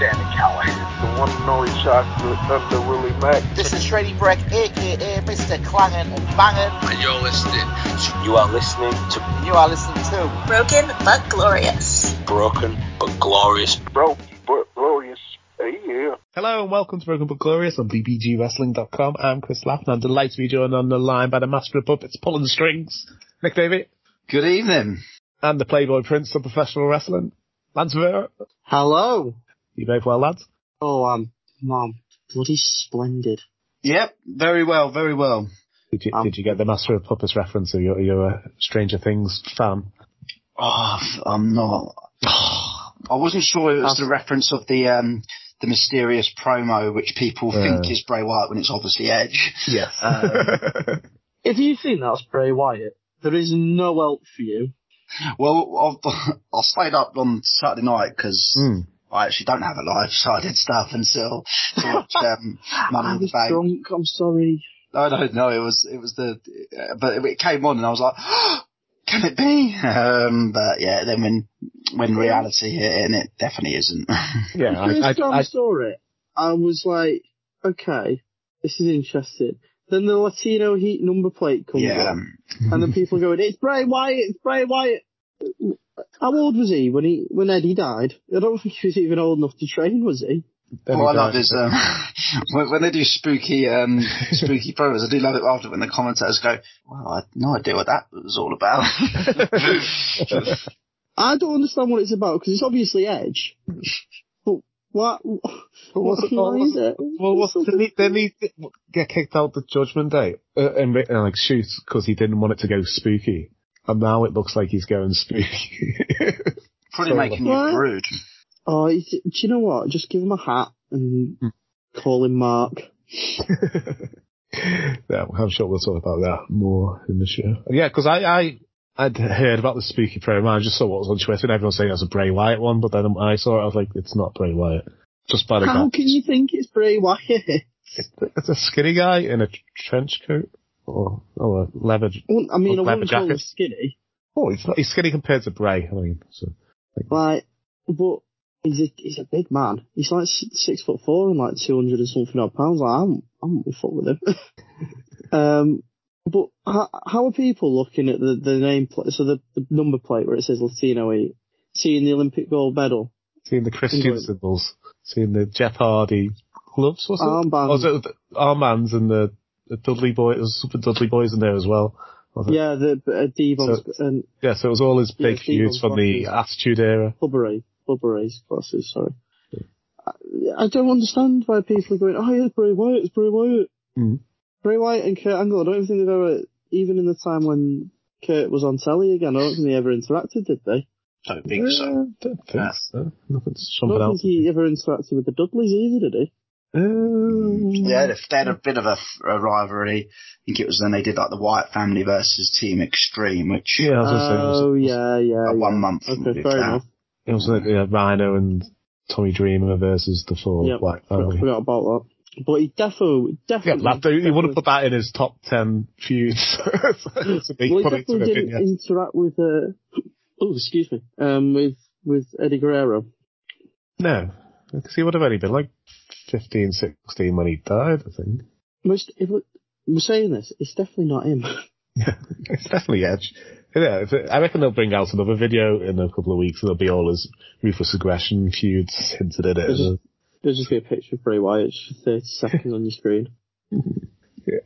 Sammy Callihan. The one and only chocolate Thunder Willie Mack. This is Shreddy Breck, aka Mr. Clangin' and Bangin'. And you're listening to. You are listening to. You are listening to. Broken but glorious. Broken but glorious. Broken but glorious. Hey, yeah. Hello and welcome to Broken But Glorious on bbgwrestling.com. I'm Chris Lapp and I'm delighted to be joined on the line by the master of puppets pulling the strings, Nick Davey, Good evening. and the Playboy Prince of professional wrestling, Lance Vera. Hello. You both well, lads? Oh, um, mom, bloody splendid. Yep, very well, very well. Did you, Um, did you get the Master of Puppets reference? Are you, are you a Stranger Things fan? Oh, I'm not. I wasn't sure it was the reference of the um the mysterious promo which people think Uh. is Bray Wyatt when it's obviously Edge. Yes. Um, If you think that's Bray Wyatt, there is no help for you. well, I, I stayed up on Saturday night because Hmm. I actually don't have a life, so I did stuff until to watch um, Money I in the was Bank. drunk, I'm sorry. No, no, no. It was it was the, uh, but it came on and I was like, can it be? Um, but yeah, then when when reality hit, and it definitely isn't. yeah, The first I, time I, I, I, saw it, I was like, okay, this is interesting. Then the Latino Heat number plate comes yeah. on, and then people are going, it's Bray Wyatt, it's Bray Wyatt. How old was he when he when Eddie died? I don't think he was even old enough to train, was he? then What I love died. is um, when, when they do spooky um, spooky promos. I do love it after when the commentators go, "Well, I had no idea what that was all about." I don't understand what it's about because it's obviously Edge. But what? But what's it, why what's, is it? well, what's It's the need? They need to get kicked out the Judgment Day uh, and, and like shoot because he didn't want it to go spooky, and now it looks like he's going spooky. Probably So- making you What? rude. Oh, is it- do you know what? Just give him a hat and call him Mark. yeah, I'm sure we'll talk about that more in the show. Yeah, because I, I, I'd heard about the spooky promo. I just saw what was on Twitter and everyone was saying it was a Bray Wyatt one, but then I saw it, I was like, it's not Bray Wyatt. Just by the How guy. can you think it's Bray Wyatt? It's, it's a skinny guy in a trench coat. Or, or a leather, Well, I mean, I wouldn't call him skinny, oh, he's not, he's skinny compared to Bray. I mean, so. like, but he's a he's a big man. He's like six foot four and like two hundred and something odd pounds. Like, I'm I'm fuck with him. um, but how, how are people looking at the the name plate? So the, the number plate where it says Latino Heat, seeing the Olympic gold medal, Seeing the Christian England. symbols, seeing the Jeff Hardy gloves, was it? Armband. Oh, was it armbands and the Dudley boys, there was some Dudley boys in there as well. yeah, the uh, Devon's So- and Yeah, so it was all his big Steve feuds from the Attitude Era. Clubbery, Clubbery's classes, sorry. I, I don't understand why people are going, oh yeah, it's Bray Wyatt, it's Bray Wyatt. Mm. Bray Wyatt and Kurt Angle, I don't even think they've ever, even in the time when Kurt was on telly again, I don't think they ever interacted, did they? Don't think so. Yeah, don't think Yeah. so. Nothing's I jumping don't think he ever interacted with the Dudleys either, did he? They had, a, they had a bit of a, a rivalry. I think it was then they did like the Wyatt family versus Team Extreme, which yeah, I was gonna say, it was- Oh, yeah, yeah. a yeah. one month. Okay, if fair enough. It was like, yeah, Rhino and Tommy Dreamer versus the four Yep, Wyatt forgot, Family. forgot about that. But he definitely, Yeah, definitely. that, he definitely- wouldn't put that in his top ten feuds. it's a big Well, he put it to definitely didn't vignette. interact with, uh, oh, excuse me, um, with, with Eddie Guerrero. No, because he would have only been like 15, 16 when he died, I think. Most, if we're saying this, it's definitely not him. Yeah, it's definitely Edge. Yeah, I reckon they'll bring out another video in a couple of weeks. and It'll be all his ruthless aggression feuds hinted at it. There's just, there's just be a picture of Bray Wyatt for 30 seconds on your screen. Yeah,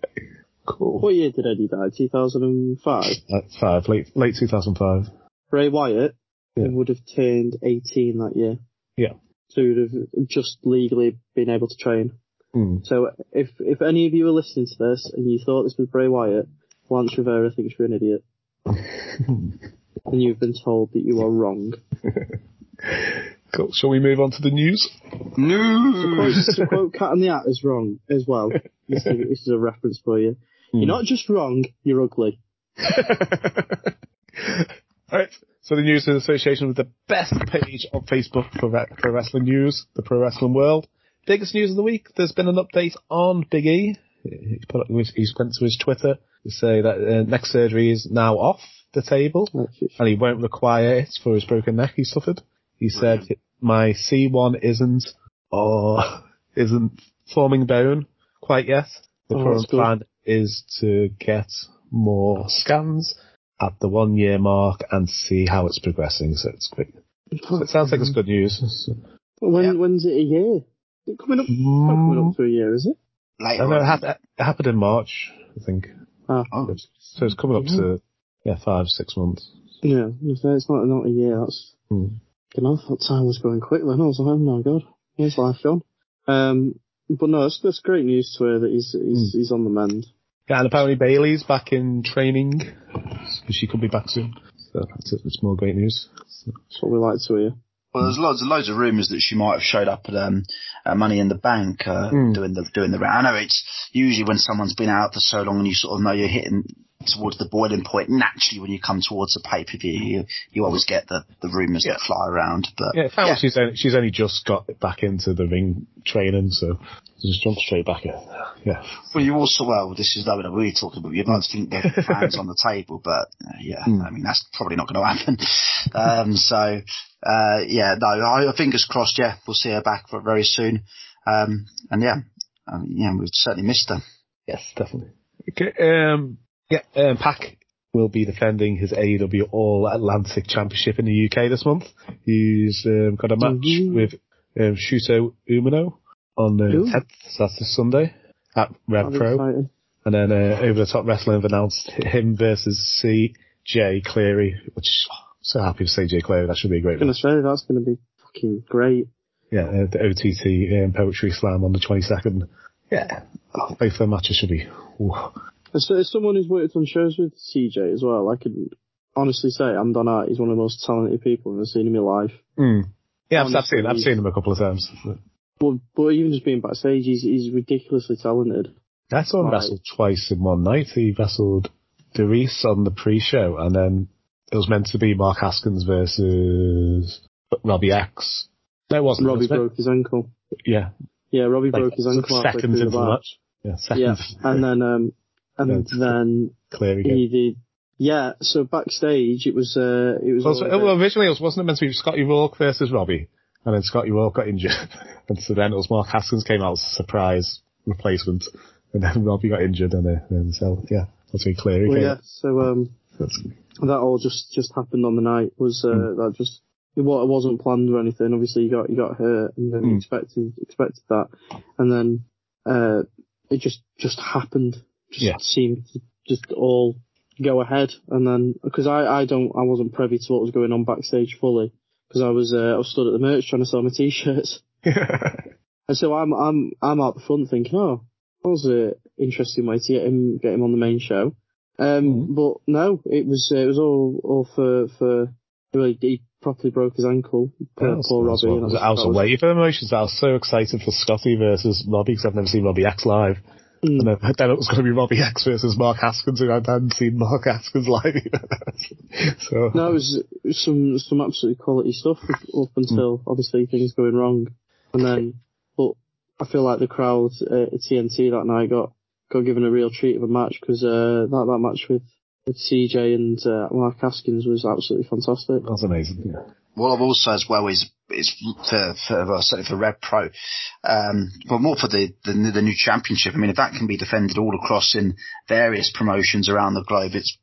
cool. What year did Eddie die? 2005? That's uh, five, late late 2005. Bray Wyatt Yeah. would have turned 18 that year. Yeah. So he would have just legally been able to train. Mm. So if, if any of you are listening to this and you thought this was Bray Wyatt, Lance Rivera thinks you're an idiot. and you've been told that you are wrong. Cool. Shall we move on to the news? To quote, News. to quote Cat and the Hat is wrong as well. This is, this is a reference for you. You're not just wrong, you're ugly. Alright, So the news in association with the best page on Facebook for, for wrestling news, the pro wrestling world. Biggest news of the week, there's been an update on Big E. He put up, he's went to his Twitter to say that uh, neck surgery is now off the table and he won't require it for his broken neck he suffered. He said, my C1 isn't, or isn't forming bone quite yet. The Oh, current plan is to get more scans at the one year mark and see how it's progressing. So it's quick. So it sounds like it's good news. When Yeah. when's it a year? Is it coming up? Not coming up to a year, is it? Later I know it, on. it happened in March, I think. Ah, Oh, So it's coming up to yeah five six months. yeah. It's not not a year. That's Hmm. you know, I thought time was going quick then. I was like, oh my god, where's life gone? Um, but no, it's, it's great news to hear that he's he's, Hmm. he's on the mend. Yeah, and apparently Bayley's back in training. She could be back soon. So that's it. It's more great news. That's what we like to hear. Well, there's loads, loads of rumours that she might have showed up at um, uh, Money in the Bank uh, Mm. doing the doing the round. I know it's usually when someone's been out for so long and you sort of know you're hitting towards the boiling point. Naturally, when you come towards a pay per view, you, you always get the, the rumours that fly around. But Yeah, apparently she's only, she's only just got back into the ring training, so she just jump straight back in. Yeah. Well, you also, well, this is WWE talking about. You'd like to think their fans on the table, but uh, yeah, I mean that's probably not going to happen. Um, so uh, yeah, no, I, fingers crossed. Yeah, we'll see her back for very soon. Um, and yeah, um, yeah, we've certainly missed her. Yes, definitely. Okay, um, yeah, um, Pac will be defending his AEW All Atlantic Championship in the UK this month. He's um, got a match Mhm. with um, Shota Umino on the Ooh. 10th, so that's this Sunday at Rev That'll Pro. And then uh, Over the Top Wrestling have announced him versus CJ Cleary, which i'm so happy for CJ Cleary. That should be a great I'm match. say that's gonna be fucking great. Yeah, uh, the OTT um, Poetry Slam on the 22nd. Yeah, oh, both their matches should be. As, as someone who's worked on shows with CJ as well, I can honestly say I'm Don Hart. He's one of the most talented people I've ever seen in my life. Mm. Yeah, I've, I've seen I've seen him a couple of times. But but even just being backstage, he's he's ridiculously talented. I saw him Right. wrestle twice in one night. He wrestled Derice on the pre-show, and then it was meant to be Mark Haskins versus Robbie X. No, it wasn't. It Robbie was meant- broke his ankle. Yeah, Yeah, Robbie like, broke his ankle seconds into the match. Yeah, Yeah, and then um and Yeah, then clear again. he did. Yeah, so backstage it was uh it was Well, so- well, originally it was, wasn't it meant to be Scotty Rourke versus Robbie, and then Scotty Rourke got injured, and so then it was Mark Haskins came out as a surprise replacement, and then Robbie got injured, and then, and so yeah, that's when Cleary well, yeah. So um that all just just happened on the night. Was uh Hmm. that just it it wasn't planned or anything. Obviously, you got you got hurt, and then you Mm. expected expected that, and then uh it just just happened. Just Yeah. seemed to just all go ahead, and then because I I don't I wasn't privy to what was going on backstage fully because I was uh, I was stood at the merch trying to sell my t-shirts. And so I'm I'm I'm out the front thinking, oh, that was a interesting way to get him get him on the main show. Um, but no, it was uh, it was all all for for really he properly broke his ankle. Poor, That poor Robbie. what- and was it- I was away for emotions. I was so excited for Scotty versus Robbie because I've never seen Robbie X live. Mm. And then, then it was going to be Robbie X versus Mark Haskins, who I hadn't seen Mark Haskins live. so No, it was, it was some some absolutely quality stuff up until obviously things going wrong, and then but I feel like the crowd uh, at TNT that night got got given a real treat of a match because uh, that that match with with CJ and uh, Mark Haskins was absolutely fantastic. that was amazing. Yeah. What I've also as well is is for for well, certainly for Rev Pro, um, but more for the, the the new championship. I mean, if that can be defended all across in various promotions around the globe, it's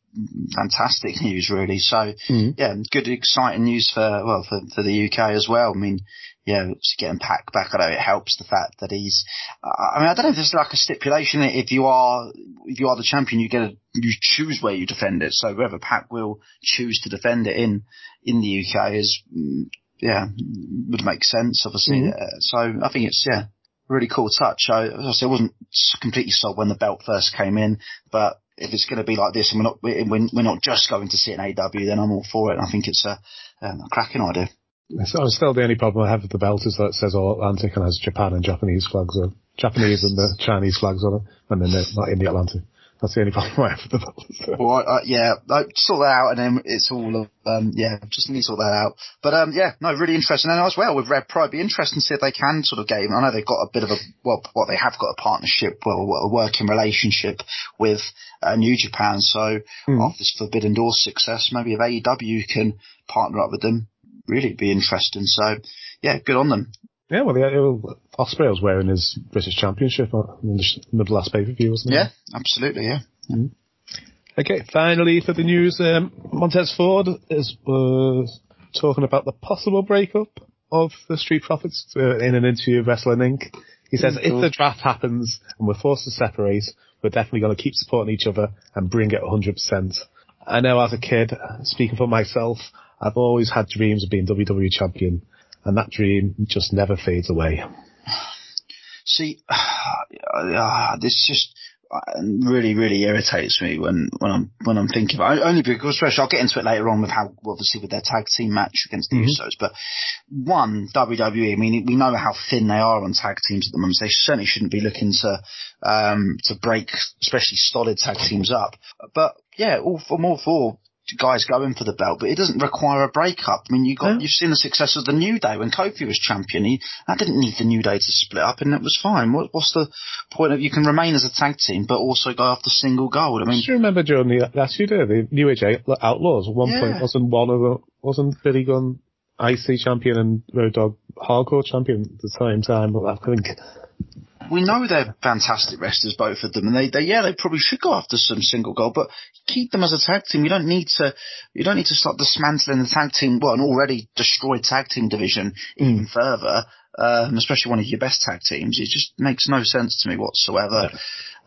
fantastic news, really. So Mhm. yeah, good, exciting news for well for for the UK as well. I mean, yeah, it's getting Pac back. I know it helps the fact that he's. I mean, I don't know if there's like a stipulation that if you are if you are the champion, you get a you choose where you defend it. So whether Pac will choose to defend it in in the UK is yeah would make sense. Obviously, Mhm. uh, so I think it's yeah really cool touch. I, I wasn't completely sold when the belt first came in, but if it's going to be like this and we're not we're, we're not just going to see an AEW, then I'm all for it. I think it's a, um, a cracking idea. So still the only problem I have with the belt is that it says All Atlantic and has Japan and Japanese flags on Japanese and the Chinese flags on it, and then they're not in the Atlantic. That's the only problem I have with the. So. Well, I, I, yeah, I sort that out, and then it's all, um, yeah, just need to sort that out. But um, yeah, no, really interesting. And as well with Red Pride, be interesting to see if they can sort of get. I know they've got a bit of a well, what they have got a partnership, well, a working relationship with uh, New Japan. So Hmm. after this Forbidden Door success, maybe if AEW can partner up with them, really be interesting. So yeah, good on them. Yeah, well, well, Ospreay was wearing his British Championship on the, last pay per view, wasn't he? Yeah, absolutely. Yeah. Okay, finally for the news, um, Montez Ford is was talking about the possible breakup of the Street Profits uh, in an interview with Wrestling Inc. He says Oh, if the draft happens and we're forced to separate, we're definitely going to keep supporting each other and bring it 100%. I know as a kid, speaking for myself, I've always had dreams of being WWE champion, and that dream just never fades away. See, uh, this just uh, really, really irritates me when, when I'm when I'm thinking about it. Only because, especially, I'll get into it later on with how obviously with their tag team match against the Usos. But one WWE, I mean, we know how thin they are on tag teams at the moment. So they certainly shouldn't be looking to um, to break, especially solid tag teams up. But yeah, all for more for guys going for the belt, but it doesn't require a breakup. I mean, you got Yeah. you've seen the success of the New Day when Kofi was champion. He that didn't need the New Day to split up, and it was fine. What, what's the point of you can remain as a tag team, but also go after single gold? I mean, Do you remember during the last days, the New Age Out- Outlaws, at one Yeah. point wasn't one of them, wasn't Billy Gunn IC champion and Road Dog hardcore champion at the same time? But I think, we know they're fantastic wrestlers, both of them, and they, they yeah, they probably should go after some single gold, but keep them as a tag team. You don't need to, you don't need to start dismantling the tag team, well, an already destroyed tag team division even further, um, especially one of your best tag teams. It just makes no sense to me whatsoever.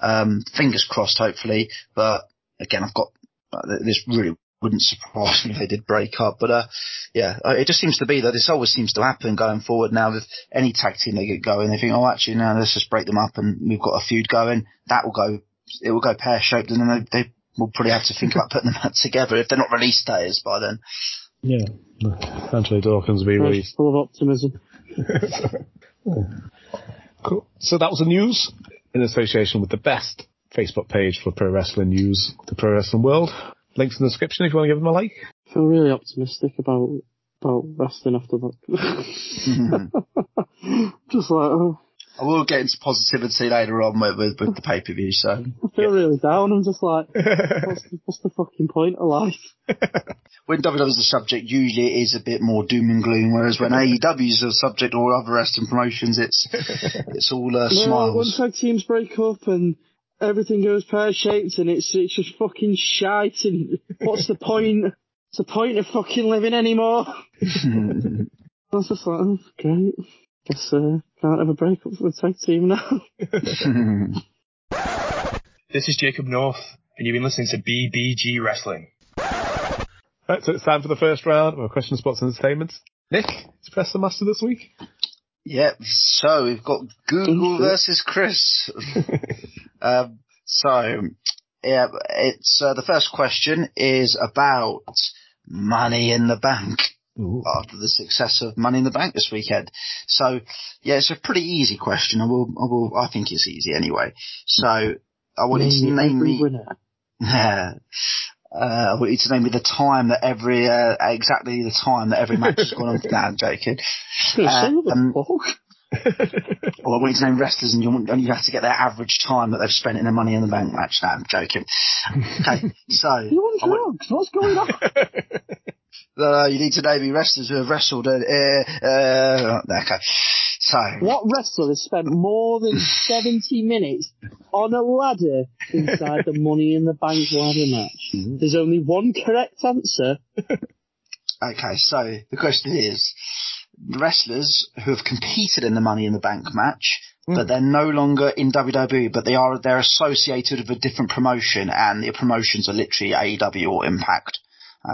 Um, fingers crossed, hopefully, but again, I've got uh, this really wouldn't surprise me if they did break up. But uh, yeah, uh, it just seems to be that this always seems to happen going forward now with any tag team they get going. They think, oh, actually, now let's just break them up and we've got a feud going. That will go, it will go pear shaped, and then they, they will probably have to think about putting them back together if they're not released. days by then. yeah, Angelo Dawkins will be released. Full of optimism. Cool. So that was the news in association with the best Facebook page for pro wrestling news, the pro wrestling world. Links in the description if you want to give them a like. I feel really optimistic about about wrestling after that. Just like, oh, I will get into positivity later on with, with, with the pay per view. So I feel really down. I'm just like, what's the, what's the fucking point of life? when WWE is the subject, usually it is a bit more doom and gloom. Whereas when AEW is a subject or other wrestling promotions, it's it's all uh, No, when smiles. tag teams break up and everything goes pear shaped and it's it's just fucking shite and what's the point? What's the point of fucking living anymore? I was just like, oh, great. Guess uh, can't have a break up for the tag team now. This is Jacob North, and you've been listening to BBG Wrestling. Right, so it's time for the first round of question, spots and entertainment. Nick, is Press the Master this week? Yep. So we've got Google versus Chris. um, so yeah, it's uh, the first question is about Money in the Bank. After the success of Money in the Bank this weekend, so yeah, it's a pretty easy question. I will, I will, I think it's easy anyway. So I want you to Name me. winner. Yeah. Uh, I want you to name me the time that every, uh, exactly the time that every match has gone on. Nah, I'm joking. I was gonna say, Uh, um? Well, I want you to name wrestlers and you, want, and you have to get their average time that they've spent in a Money in the Bank match. No, I'm joking. Okay, so. You want- drugs? What's going on? uh, you need to name me wrestlers who have wrestled. Uh, uh, uh, okay. So. What wrestler has spent more than 70 minutes on a ladder inside the Money in the Bank ladder match? There's only one correct answer. Okay, so the question is, wrestlers who have competed in the Money in the Bank match, but hmm. they're no longer in WWE, but they are they're associated with a different promotion, and the promotions are literally AEW or Impact.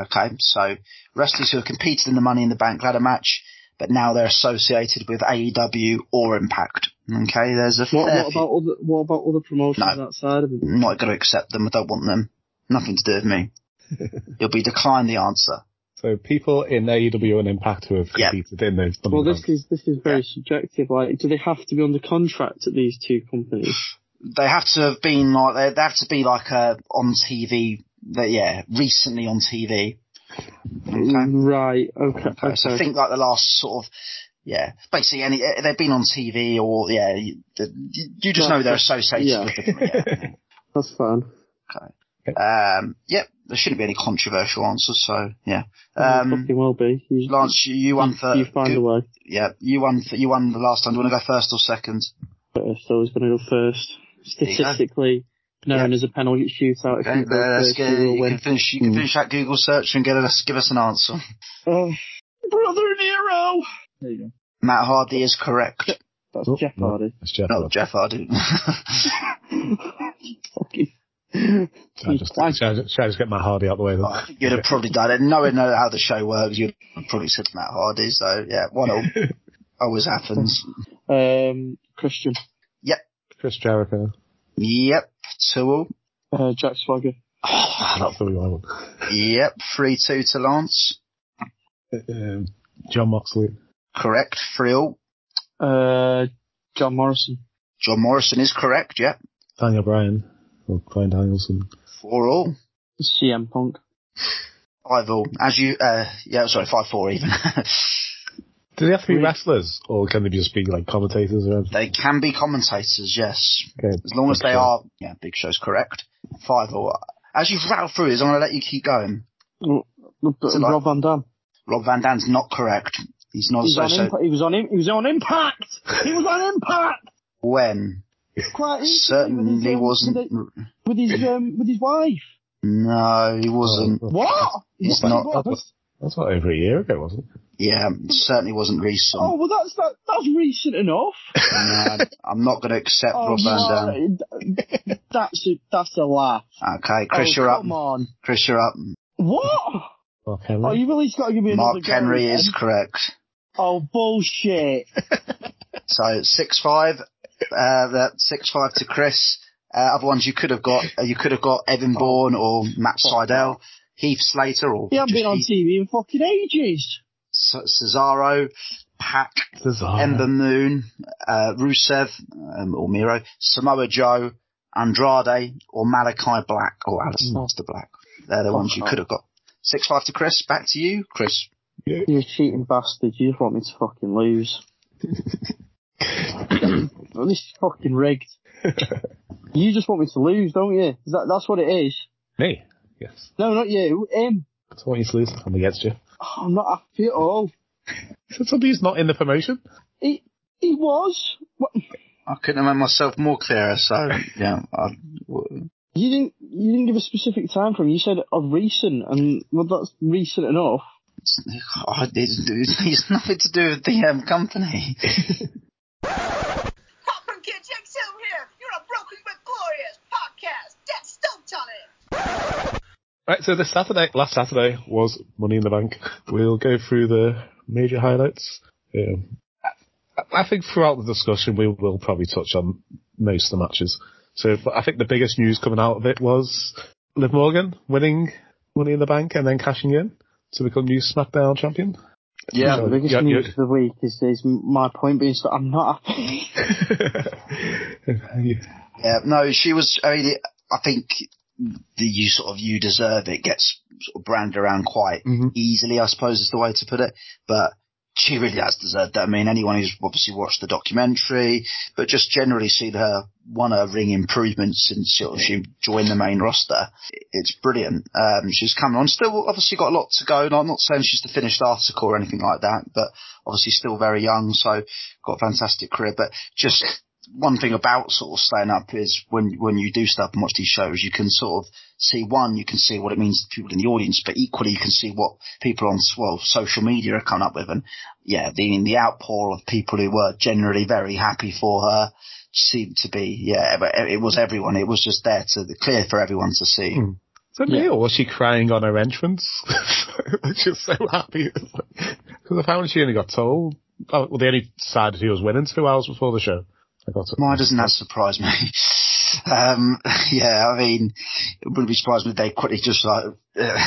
Okay, so wrestlers who have competed in the Money in the Bank ladder match, but now they're associated with AEW or Impact. Okay, there's a What, fair what about other, what about other promotions No. outside of it? I'm not going to accept them. I don't want them. Nothing to do with me. You'll be declined the answer. So people in AEW and Impact who have Yeah. competed in those. Well, this is, this is very subjective. Like, do they have to be under contract at these two companies? they have to have been like they, they have to be like uh, on TV. That yeah, recently on TV. Okay. Right. Okay. Okay, Okay. So think like the last sort of yeah, basically any eh, they've been on TV or yeah, you, you you just know they're associated yeah. with the yeah. That's fine. Um, yep, there shouldn't be any controversial answers. So yeah, Um, fucking will be. You, Lance, you, you won for you find a way. yeah, you won for, you won the last time. Do you want to go first or second? First, always going to go first. There you go. Statistically, known as a penalty shootout. Okay, you let's get, you win. can finish. You can Hmm. finish that Google search and get us give us an answer. Oh, brother Nero. There you go. Matt Hardy is correct. That's Oh, Jeff no, Hardy. It's Jeff. No, Jeff Hardy. Fucking. Should I just, should I should I just get Matt Hardy out the way then? I think you'd have probably done it. Knowing how the show works, you'd have probably said Matt Hardy. So yeah, one all always happens. Um, Christian. Yep. Chris Jericho. Yep, two all. Uh, Jack Swagger. That's the one. Yep, three two to Lance. Um, Jon Moxley. Correct, three all. Uh, John Morrison. John Morrison is correct. Yep, Daniel Bryan. Or Brian Danielson. four all. CM Punk. Five all. As you, uh, yeah, sorry, five four even. Do they have to be wrestlers? Or can they just be like commentators or anything? they can be commentators, yes, Okay. as long as Big they Show. are. Yeah, Big Show's correct. Five all. As you've rattled through this, I'm going to let you keep going. But like- Rob Van Dam. Rob Van Dam's not correct. He's not He was, on associated. Impa- he was on him. He was on Impact. He was on Impact. When? Quite recently Certainly with his, um, wasn't. with, his- with his um, with his wife. No, he wasn't. What? He's What- not. what- That's, that's not over a year ago, was it? Yeah, certainly wasn't recent. Oh well, that's that. That's recent enough. No, I'm not going to accept Oh, Rob Van Dam. that's a that's a laugh. Okay, Chris, oh, you're up. come on. Chris, you're up. What? Mark Henry. Oh, you've at least got to give me another Mark go Henry is correct. Oh bullshit. So six five. Uh, that six five to Chris. Uh, other ones you could have got. Uh, you could have got Evan Bourne or Matt Sydal, Heath Slater, or He hasn't been on Heath- TV in fucking ages. C- Cesaro, Pac, Cesaro. Ember Moon, uh, Rusev, um, or Miro, Samoa Joe, Andrade, or Malakai Black, or Aleister Black. They're the ones you could have got. Six five to Chris. Back to you, Chris. You cheating bastard. You just want me to fucking lose. Well, this is fucking rigged. you just want me to lose, don't you? Is that, that's what it is. Me? Yes. No, not you. Him. That's what you to lose. I'm against you. Oh, I'm not happy at all. So somebody's not in the promotion? He, he was. What? I couldn't have made myself more clearer, so yeah. I, You didn't. You didn't give a specific time frame. You said of recent, and well, that's recent enough. I it's, it's nothing to do with the um, company. Right, so this Saturday, last Saturday was Money in the Bank. We'll go through the major highlights. Um, I, think throughout the discussion we will probably touch on most of the matches. So, I think the biggest news coming out of it was Liv Morgan winning Money in the Bank and then cashing in to become new SmackDown champion. Yeah, So, the biggest yeah, news yeah. of the week is, is my point being that I'm not happy. Yeah, no, she was. I mean, I think the you sort of you deserve it gets sort of branded around quite Mhm. easily. I suppose is the way to put it. But she really has deserved that. I mean, anyone who's obviously watched the documentary, but just generally seen her of her ring improvements since she joined the main roster. It's brilliant. Um, she's coming on. Still, obviously got a lot to go. And I'm not saying she's the finished article or anything like that, but obviously still very young. So got a fantastic career. But just one thing about sort of staying up is when when you do stuff and watch these shows, you can sort of see one, you can see what it means to people in the audience, but equally you can see what people on well social media are coming up with, and yeah, the the outpour of people who were generally very happy for her seemed to be yeah, but it was everyone. It was just there to clear for everyone to see. Hmm. Is it me or was she crying on her entrance? she was so happy. Because apparently she only got told, oh, well they only decided who was winning two hours before the show. I got to, Why doesn't that surprise me? um, yeah, I mean, it wouldn't be surprised if they quickly just like uh,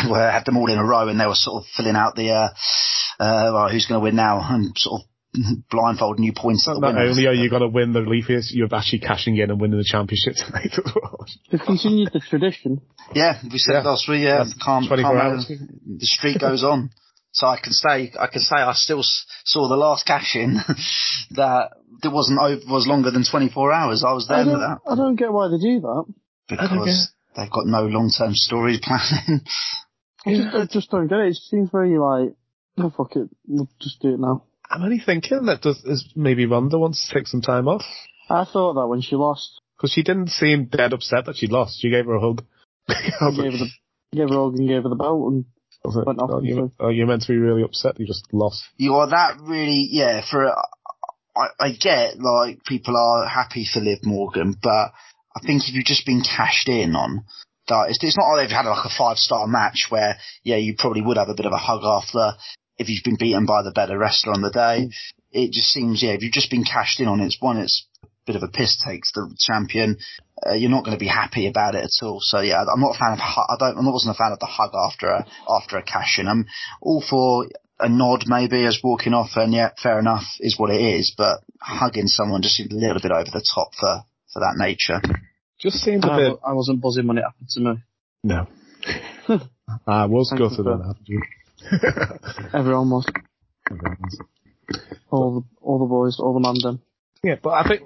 well, had them all in a row and they were sort of filling out the uh, uh, well, who's going to win now and sort of blindfold new points at the Not winners. only are you going to win the Leafies, you're actually cashing in and winning the championship tonight as well. They've continued the tradition. Yeah, we said Yeah. last week. Yeah, can't, 24 can't hours. the streak goes on. So I can say, I can say, I still saw the last cash in that it wasn't over, was longer than 24 hours. I was there I for that I don't get why they do that. because they've got no long term story planning. I just, I just don't get it. It seems very like, oh fuck it, we'll just do it now. I'm only thinking that does, is maybe Ronda wants to take some time off. I thought that when she lost, Because she didn't seem dead upset that she'd lost. She gave her a hug. I gave her the gave her a hug and gave her the belt, and I was like, went off oh, you, oh, you're meant to be really upset. You just lost. you are that really, yeah, for, I, I get like people are happy for Liv Morgan, but I think if you've just been cashed in on that, it's, it's not like they've had like a five star match where, yeah, you probably would have a bit of a hug after if you've been beaten by the better wrestler on the day. Mm. It just seems, yeah, if you've just been cashed in on it, it's one, it's a bit of a piss takes the champion. Uh, you're not going to be happy about it at all. So yeah, I'm not a fan of, I don't, I wasn't a fan of the hug after a, after a cash in. I'm all for a nod maybe as walking off and yeah, fair enough is what it is, but hugging someone just seemed a little bit over the top for, for that nature. Just seemed a I, bit. wa- I wasn't buzzing when it happened to me. No. I was Thank you gutted for- when that happened. Everyone was. All the all the boys, all the man them. Yeah, but I think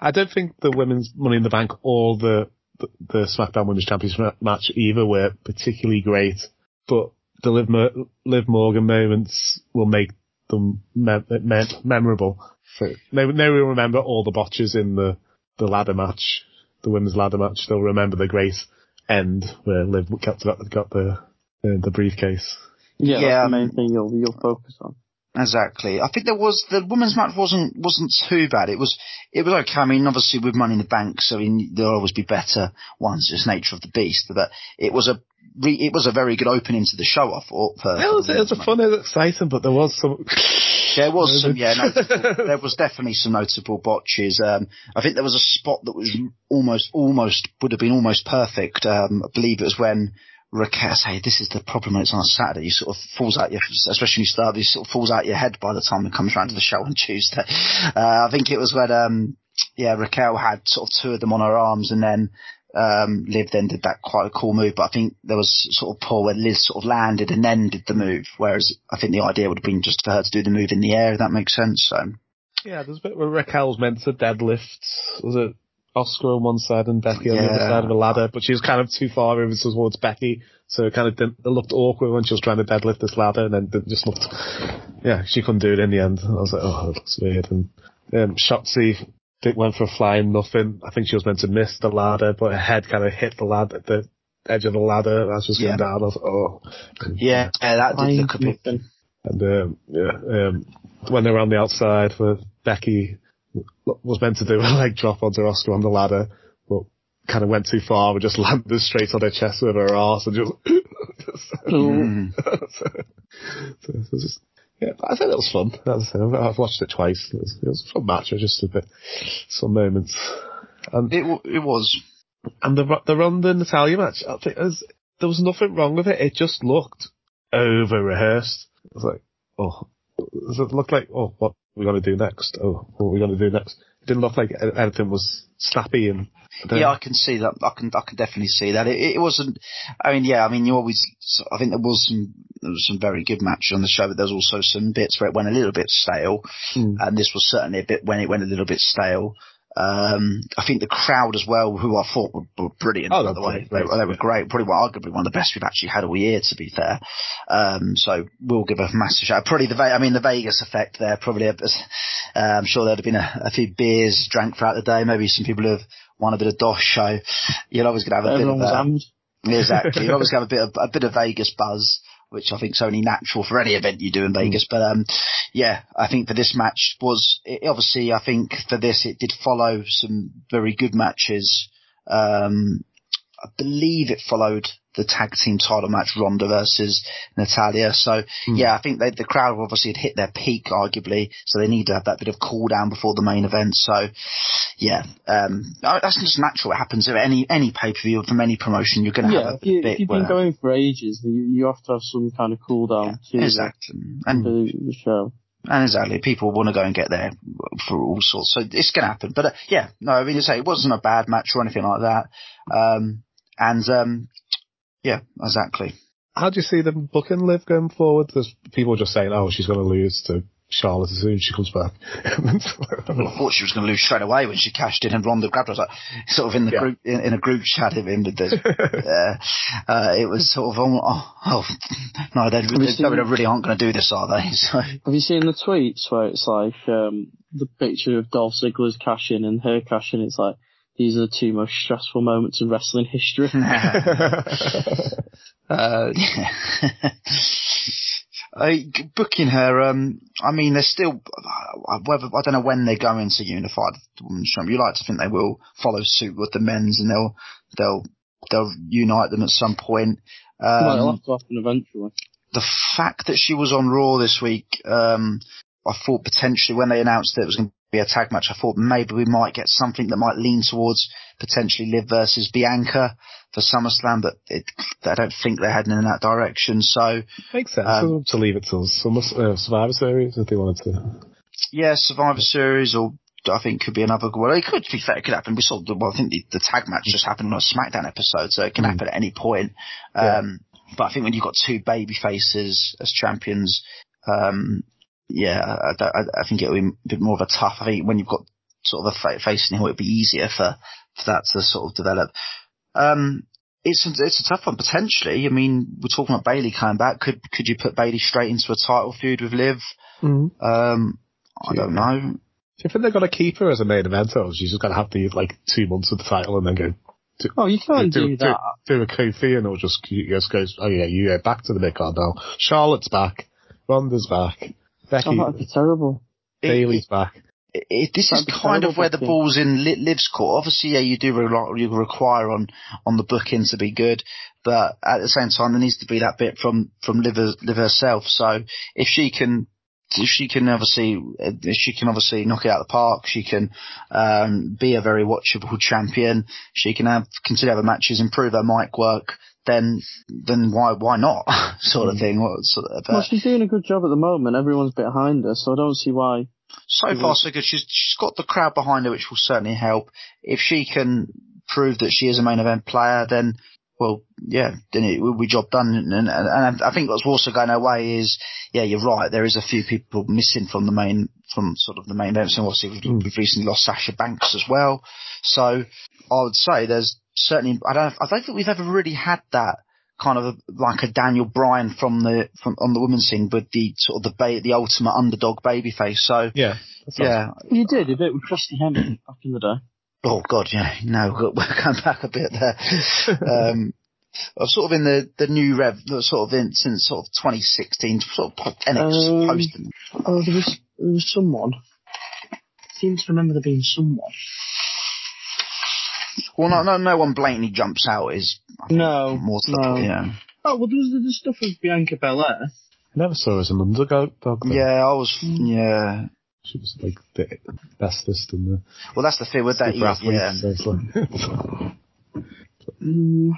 I don't think the women's Money in the Bank or the the, the SmackDown Women's Championship match either were particularly great. But the Liv, Mo- Liv Morgan moments will make them me- me- memorable. So they, they will remember all the botches in the the ladder match, the women's ladder match. They'll remember the great end where Liv got got, got the the, the briefcase. Yeah, Yeah, that's the main thing you'll you'll focus on. Exactly. I think there was the women's match wasn't wasn't too bad. It was it was okay. I mean, obviously with Money in the Bank, so I mean, there'll always be better ones. It's nature of the beast. But it was a re, it was a very good opening to the show. I thought. For, It was, it was a fun, it was exciting, but there was some. There was some, yeah, notable, there was definitely some notable botches. Um, I think there was a spot that was almost, almost, would have been almost perfect. Um, I believe it was when Raquel, say, this is the problem when it's on a Saturday, you sort of falls out your, especially when you start, you sort of falls out your head by the time it comes around to the show on Tuesday. Uh, I think it was when, um, yeah, Raquel had sort of two of them on her arms and then, um, Liv then did that quite a cool move, but I think there was sort of Paul where Liz sort of landed and then did the move, whereas I think the idea would have been just for her to do the move in the air, if that makes sense. So, Yeah, there's a bit where Raquel's meant to deadlift. Was it Asuka on one side and Becky on the other side of the ladder? But she was kind of too far over towards Becky, so it kind of didn't, it looked awkward when she was trying to deadlift this ladder, and then it just looked, yeah, she couldn't do it in the end. I was like, oh, that looks weird. And um, Shotzi did, went for a flying nothing. I think she was meant to miss the ladder, but her head kind of hit the ladder, the edge of the ladder as she was Yeah. going down. I was like, oh. yeah, yeah that did look a bit, And um, yeah, um, when they were on the outside, for Becky was meant to do a leg drop onto Asuka on the ladder, but kind of went too far and just landed straight on her chest with her arse and just. Mm. so, so it was just, yeah, but I think it was fun. I I've watched it twice. It was, it was a fun match. It was just a bit, some moments. And it, w- it was. and the the Ronda Natalya match, I think was, there was nothing wrong with it. It just looked over rehearsed. It was like, oh, it looked like, oh, what are we going to do next? Oh, what are we going to do next? It didn't look like anything was snappy and. I Yeah. I can see that. I can, I can definitely see that. It, it wasn't. I mean, yeah. I mean, you always. I think there was some, there was some very good matches on the show, but there was also some bits where it went a little bit stale, Mm. and this was certainly a bit when it went a little bit stale. Um, I think the crowd as well, who I thought were, were brilliant, Oh, by the way. They, they were great. Probably well, arguably one of the best we've actually had all year, to be fair. Um, so we'll give a massive shout. Probably the, I mean, the Vegas effect there, probably, uh, I'm sure there'd have been a, a few beers drank throughout the day. Maybe some people have won a bit of dosh. So you're always going to have a Everyone bit of, uh. Exactly. You always have a bit of a bit of Vegas buzz, which I think is only natural for any event you do in Vegas. But um, yeah, I think for this match was it, obviously I think for this it did follow some very good matches. Um, I believe it followed the tag team title match Ronda versus Natalya. So yeah, I think they, the crowd obviously had hit their peak arguably, so they need to have that bit of cool down before the main event. So yeah, um, that's just natural. It happens at any any pay per view from any promotion. You're going to Yeah, have a you, bit if you've where, been going for ages, you, you have to have some kind of cool down to, exactly, and the, the show. And exactly, people want to go and get there for all sorts. So it's going to happen. But uh, yeah, no, I mean, to say it wasn't a bad match or anything like that. Um, and um, yeah, exactly. How do you see them booking Liv going forward? There's people just saying, "Oh, she's going to lose to Charlotte as soon as she comes back." Well, I thought she was going to lose straight away when she cashed in and Ronda grabbed her. I was like, sort of in the Yeah. group, in, in a group chat of him with the, uh, uh, it was sort of, oh, oh, oh no, they, you they, seen- they really aren't going to do this, are they? So, Have you seen the tweets where it's like um, the picture of Dolph Ziggler's cashing and her cashing? It's like these are the two most stressful moments in wrestling history. uh. I, booking her, um, I mean, they're still, uh, whether, I don't know when they're going to unify the Women's Champion. You like to think they will follow suit with the men's and they'll, they'll, they'll unite them at some point. Um, well, it'll have to happen eventually. the fact that she was on Raw this week, um, I thought potentially when they announced that it was going to be a tag match, I thought maybe we might get something that might lean towards potentially Liv versus Bianca for SummerSlam, but it, I don't think they're heading in that direction. So Makes sense Um, to leave it till Summer uh, Survivor Series if they wanted to. yeah, Survivor Series or I think could be another. Well, it could be fair, it could happen. We saw the. Well, I think the, the tag match just happened on a SmackDown episode, so it can happen at any point. Um, But I think when you've got two baby faces as champions, um, yeah, I, I, I think it'll be a bit more of a tough. I think when you've got sort of a fa- face in here, it'd be easier for for that to sort of develop. Um, it's a, it's a tough one potentially. I mean, we're talking about Bayley coming back. Could could you put Bayley straight into a title feud with Liv? Mm-hmm. Um, I don't know. Do you think they're going to keep her as a main event, or she's just going to have the like two months of the title and then go? Do, Oh, you can't do that. Do, a Kofi and it'll just just goes. Oh yeah, you go back to the mid card now. Charlotte's back. Ronda's back. Becky. Oh, that'd be terrible. Bayley's back. it, it- this is That'd be kind of where the booking. ball's in Li- Liv's court. Obviously, yeah, you do re- you require on on the booking to be good, but at the same time, there needs to be that bit from from Liv, Liv herself. So if she can. If she can obviously, if she can obviously knock it out of the park, she can um, be a very watchable champion. She can have continue to have her matches, improve her mic work. Then, then why why not? sort of hmm. thing. What sort of, uh, Well, she's doing a good job at the moment. Everyone's behind her, so I don't see why. so far so good. She's she's got the crowd behind her, which will certainly help. If she can prove that she is a main event player, then well, yeah, then it will be job done. And, and, and I think what's also going away is, yeah, you're right. There is a few people missing from the main, from sort of the main events. And obviously we've, hmm. we've recently lost Sasha Banks as well. So I would say there's certainly, I don't, I don't think we've ever really had that kind of a, like a Daniel Bryan from the, from, on the women's scene, but the sort of the ba- the ultimate underdog babyface. So Yeah. that sounds- yeah, You did a bit with Christy Hemme back in the day. Oh God, yeah. No, we're going back a bit there. Um, I'm sort of in the, the new rev, sort of in, since sort of 2016, sort of po- NX Um, post. Oh, there was there was someone. I seem to remember there being someone. Well, no, no, no one blatantly jumps out is No, more to no. point, yeah. Oh well, there was the, the stuff with Bianca Belair. I never saw her as an underdog. Yeah, I was, yeah. She was like the bestest and the Well, that's the thing with that, super athlete. yeah. So like, Mm,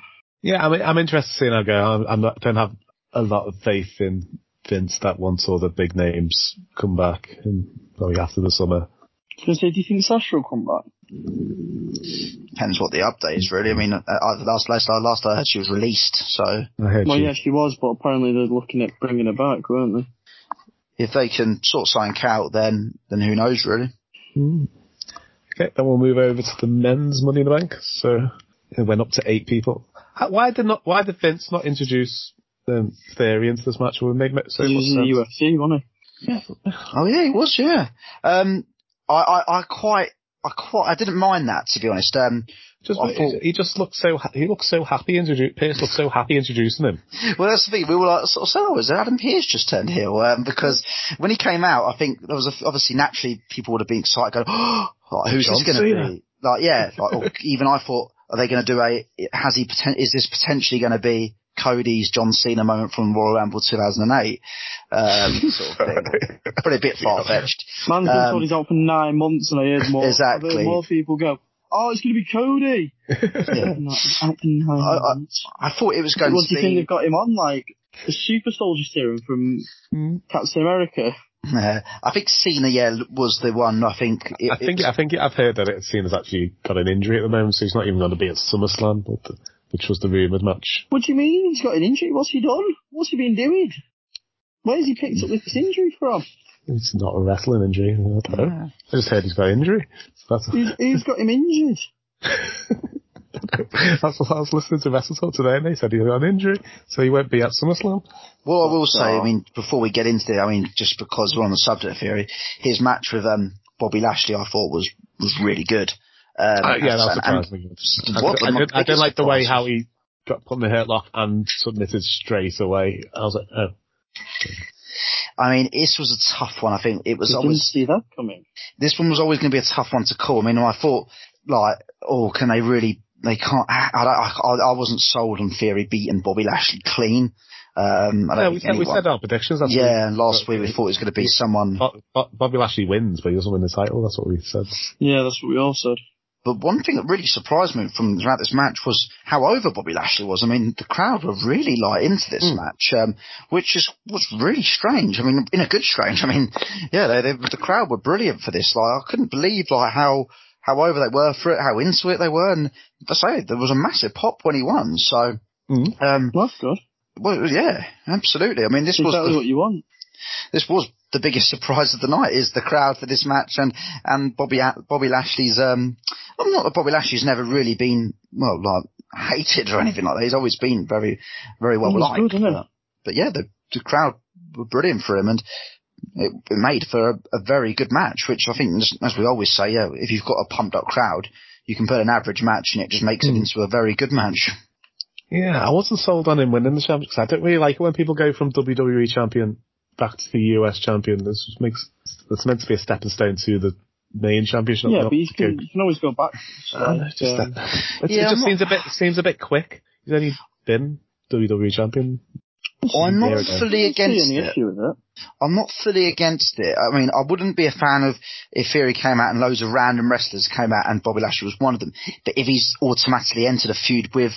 yeah, I'm I'm interested to see how go. I'm, I'm not, don't have a lot of faith in Vince that once all the big names come back and probably after the summer. I was gonna say, do you think Sasha will come back? Depends what the update is, really. I mean, uh, uh, last, last, last I heard she was released, so I heard Well, she, yeah, she was, but apparently they're looking at bringing her back, weren't they? if they can sort of sign out, then, then who knows, really. Hmm. Okay, then we'll move over to the men's Money in the Bank. So it went up to eight people. How- Why did not? Why did Vince not introduce um, Theory into this match? It would make so He much was in the sense. UFC, wasn't he? Oh yeah, he was. Yeah. Um, I, I, I quite, I quite, I didn't mind that to be honest. Um, Just thought- he just looked so ha- he looked so happy. Introdu- Pearce looked so happy introducing him. well, that's the thing. We were like, sort of, so was Adam Pearce just turned heel? Um, because when he came out, I think there was a, obviously naturally people would have been excited, going, oh, like, who's this going to be? Like, yeah, like, or even I thought, are they going to do a? Has he? poten- Is this potentially going to be? Cody's John Cena moment from Royal Rumble 2008, um, sort of thing. Probably a bit far fetched. Man's been Um, told he's out for nine months, and I heard more. Exactly. I heard more people go, "Oh, it's going to be Cody." Yeah. Not out for nine I- I- I thought it was going What to do you think be. they've got him on? Like the super soldier serum from Hmm. Captain America. Uh, I think Cena, yeah, was the one. I think. It, I think it, I think I've heard that it Cena's actually got an injury at the moment, so he's not even going to be at SummerSlam, but which was the rumored match. What do you mean? He's got an injury. What's he done? What's he been doing? Where's he picked up this injury from? It's not a wrestling injury. I don't know. Yeah. I just heard he's got an injury. So that's, Who's, who's got him injured? that's what I was listening to Wrestle Talk today, and they said he had an injury, so he won't be at SummerSlam. Well, I will say, Oh. I mean, before we get into it, I mean, just because we're on the subject of Theory, his match with um, Bobby Lashley, I thought was was really good. Um, Uh, yeah, that and- surprised and- me. I, What did, I, the did, I didn't like the way how he got put in the hurt lock and submitted straight away. I was like, oh. I mean, this was a tough one. I think it was I didn't always see that coming. this one was always going to be a tough one to call. I mean, I thought like, oh, can they really? They can't. I, I, I, I wasn't sold on Theory beating Bobby Lashley clean. Um, I don't Yeah, we think said, we said our predictions. That's yeah, what and last week we thought it was going to be someone. Bo- Bo- Bobby Lashley wins, but he doesn't win the title. That's what we said. Yeah, that's what we all said. But one thing that really surprised me from throughout this match was how over Bobby Lashley was. I mean, the crowd were really like into this match, um, which is was really strange. I mean, in a good strange. I mean, yeah, they, they, the crowd were brilliant for this. Like, I couldn't believe like how how over they were for it, how into it they were, and I say there was a massive pop when he won. So, Mhm. um, Well, that's good. well, yeah, absolutely. I mean, this was Exactly the- what you want. This was the biggest surprise of the night is the crowd for this match and and Bobby Bobby Lashley's um well, not that Bobby Lashley's never really been well like hated or anything like that. He's always been very very well liked. good, isn't he? but, but yeah, the the crowd were brilliant for him and it, it made for a, a very good match, which I think, as- as we always say, yeah, if you've got a pumped up crowd, you can put an average match and it just makes it into a very good match. Yeah, I wasn't sold on him winning the championship 'cause I don't really like it when people go from WWE champion back to the US champion. This makes it's meant to be a stepping stone to the main championship. Yeah, but you can, you can always go back. I don't just um, that- it, Yeah, it I'm just not- seems a bit seems a bit quick. He's only been WWE champion. I'm not fully I don't see against any it. issue with it. I'm not fully against it. I mean, I wouldn't be a fan of if Theory came out and loads of random wrestlers came out and Bobby Lashley was one of them. But if he's automatically entered a feud with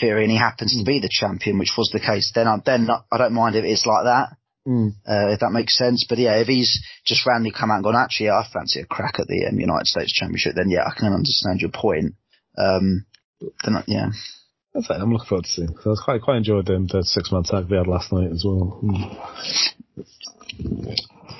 Theory and he happens to be the champion, which was the case, then I, then I don't mind if it's like that. Mm. Uh, if that makes sense. But yeah, if he's just randomly come out and gone, actually, I fancy a crack at the um, United States Championship, then yeah, I can understand your point. Um, then, I- yeah. That's it. I'm looking forward to seeing. So I was quite quite enjoyed um, the six man tag they had last night as well. Mm.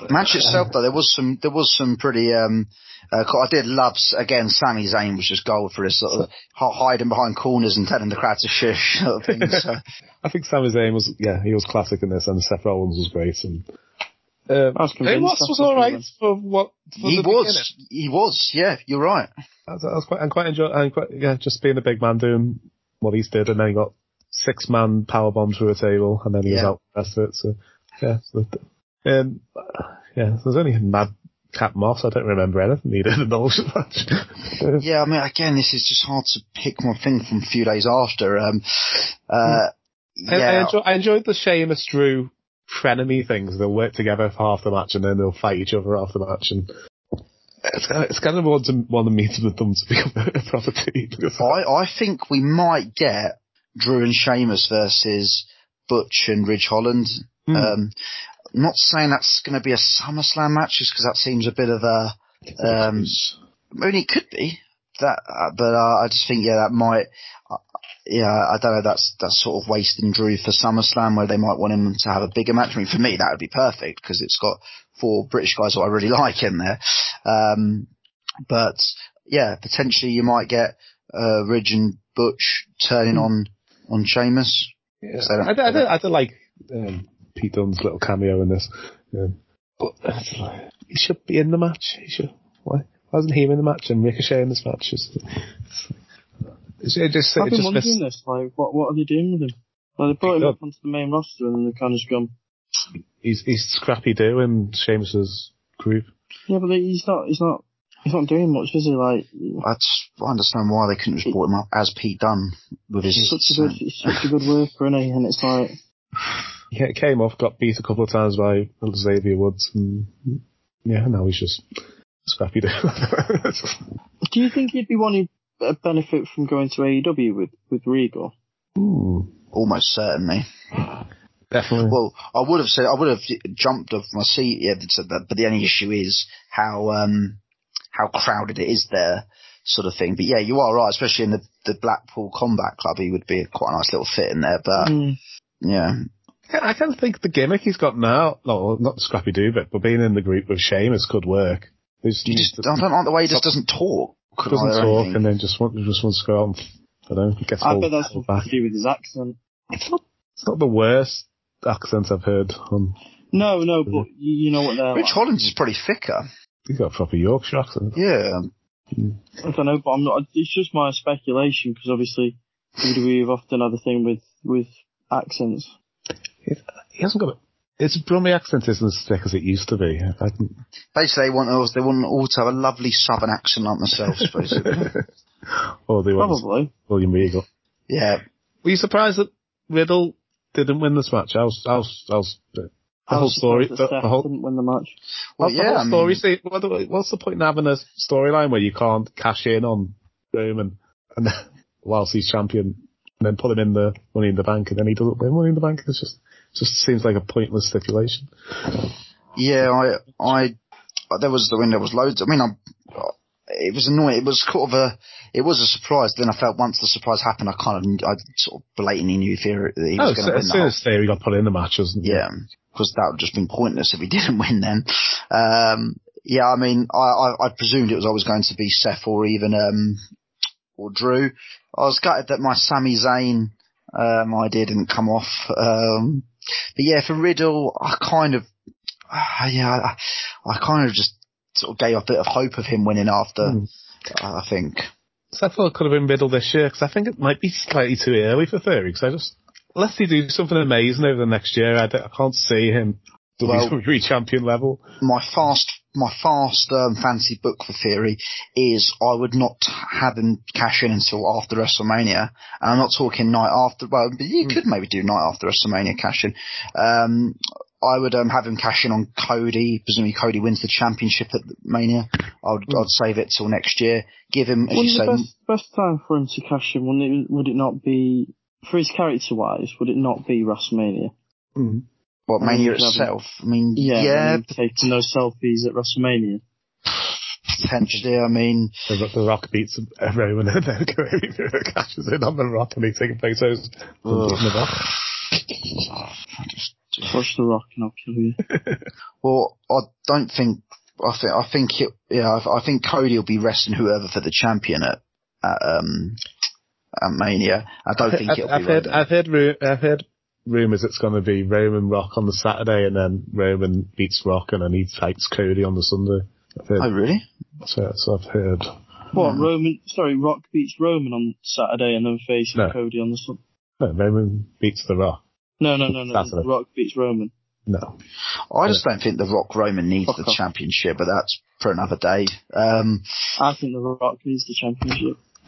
Match itself though, there was some, there was some pretty, um, uh, I did love, again, Sami Zayn was just gold for his sort of hiding behind corners and telling the crowd to shush sort of thing. So, I think Sami Zayn was yeah he was classic in this, and Seth Rollins was great. And um, I was convinced Hey, Ross was all right for what for he the was, he was, yeah, you're right. beginning. I was, I was quite I'm quite enjoy I'm quite yeah just being a big man doing what he's did, and then he got six man power bomb through a table, and then he was out for the rest of it. So yeah, so, um, yeah. There's only Mad Cat Moss. I don't remember anything he did in the whole match. Yeah, I mean, again, this is just hard to pick one thing from a few days after. Um, uh, I, I, yeah, enjoy, I enjoyed the Sheamus Drew frenemy things. They'll work together for half the match and then they'll fight each other after the match. And it's kind of, it's kind of wanting, wanting me to them to become a proper team. I, I think we might get Drew and Sheamus versus Butch and Ridge Holland. Hmm. Um, not saying that's going to be a SummerSlam match, just because that seems a bit of a. Um, I mean, it could be that, uh, but uh, I just think yeah, that might. Uh, yeah, I don't know. That's that's sort of wasting Drew for SummerSlam, where they might want him to have a bigger match. I mean, for me, that would be perfect because it's got four British guys that I really like in there. Um, but yeah, potentially you might get uh, Ridge and Butch turning on on Sheamus. Yeah. I, I, I, like um, Pete Dunne's little cameo in this. Um, but it's like, he should be in the match. He should. Why? Why wasn't he in the match and Ricochet in this match? It's, it's, it just, I've it been just wondering miss, this, like, what, what are they doing with him? Like, they brought him up onto the main roster and then they kind of just gone, he's, he's Scrappy Doo in Sheamus's group. yeah, but he's not, he's not, he's not doing much, is he? Like, I just I understand why they couldn't just brought him up as Pete Dunne with his. he's such a good, he's such a good worker, isn't he? And it's like, He came off, got beat a couple of times by Xavier Woods, and yeah, now he's just Scrappy do you think he'd be wanting a benefit from going to AEW with, with Regal? Hmm. Almost certainly. Definitely. Well, I would have said I would have jumped off my seat. Yeah, said that. But the only issue is how um how crowded it is there, sort of thing. But yeah, you are right, especially in the the Blackpool Combat Club. He would be quite a nice little fit in there. But Mm. yeah, I kind of think the gimmick he's got now, no, not the Scrappy Doo bit, but being in the group with Sheamus could work. He's, you just I don't like the way he just doesn't talk. doesn't talk anything. and then just want, just wants to go out and, I don't know, gets I hold, bet that's hold something back. to do with his accent. It's not, it's not the worst accent I've heard on, No, no, but you, you know what they're Rich like. Hollins is pretty thicker. he's got a proper Yorkshire accent. Yeah, I don't know, but I'm not. It's just my speculation because obviously WWE have often had a thing with with accents. He hasn't got a, his Brummy accent isn't as thick as it used to be. I can, basically they want us. They want all to have a lovely southern accent like themselves, basically. or they want Probably. William Regal. yeah, Were you surprised that Riddle didn't win this match? I was, I was, I was, the I whole was story, surprised the, that Steph the whole, didn't win the match. well, What's the yeah. whole I story? mean, See, what what's the point in having a storyline where you can't cash in on Roman and whilst he's champion, and then put him in the Money in the Bank, and then he doesn't win Money in the Bank? It's just just seems like a pointless stipulation. yeah, I, I, there was, I mean, there was loads. I mean, I, it was annoying. It was kind of a, it was a surprise. Then I felt once the surprise happened, I kind of, I sort of blatantly knew Theory that he Oh, was going to so, win as soon as Theory got put in the match, wasn't it? Yeah, because that would just been pointless if he didn't win then. Um, yeah, I mean, I, I, I presumed it was always going to be Seth or even, um, or Drew. I was gutted that my Sami Zayn, um, idea didn't come off. Um, but yeah, for Riddle, I kind of, uh, yeah, I, I kind of just sort of gave a bit of hope of him winning after, Hmm. I think. So I thought it could have been Riddle this year because I think it might be slightly too early for Theory because I just unless he do something amazing over the next year, I, I can't see him Well- WWE champion level. my fast my fast um, fancy book for Theory is I would not have him cash in until after WrestleMania, and I'm not talking night after. Well, but you could maybe do night after WrestleMania cash in. Um, I would um, have him cash in on Cody. Presumably Cody wins the championship at Mania. I would I'd save it till next year. Give him, as you Wouldn't say, the best best time for him to cash in? Wouldn't it, would it not be for his character wise? Would it not be WrestleMania? What I mean, Mania you could have him- itself. I mean, Yeah, yeah, and then taking those selfies at WrestleMania. potentially. I mean, The, the Rock beats Roman and then Cody cashes in on the Rock and he's taking photos from Ugh. beating the Rock. Push the rock and I'll kill you. Well, I don't think. I think. I think it. Yeah, I, I think Cody will be wrestling whoever for the champion at, at um at Mania. I don't think I've, it'll I've be. heard, I've heard, I've heard rumors it's going to be Roman Rock on the Saturday and then Roman beats Rock and then he fights Cody on the Sunday. I've heard, oh really? so, so I've heard. What Roman? Sorry, Rock beats Roman on Saturday and then facing No. Cody on the Sunday. No, Roman beats the Rock. No, no, no, no. Saturday. Rock beats Roman. No. I just don't think the Rock Roman needs Fuck the off. championship, but that's for another day. Um, I think the Rock needs the championship.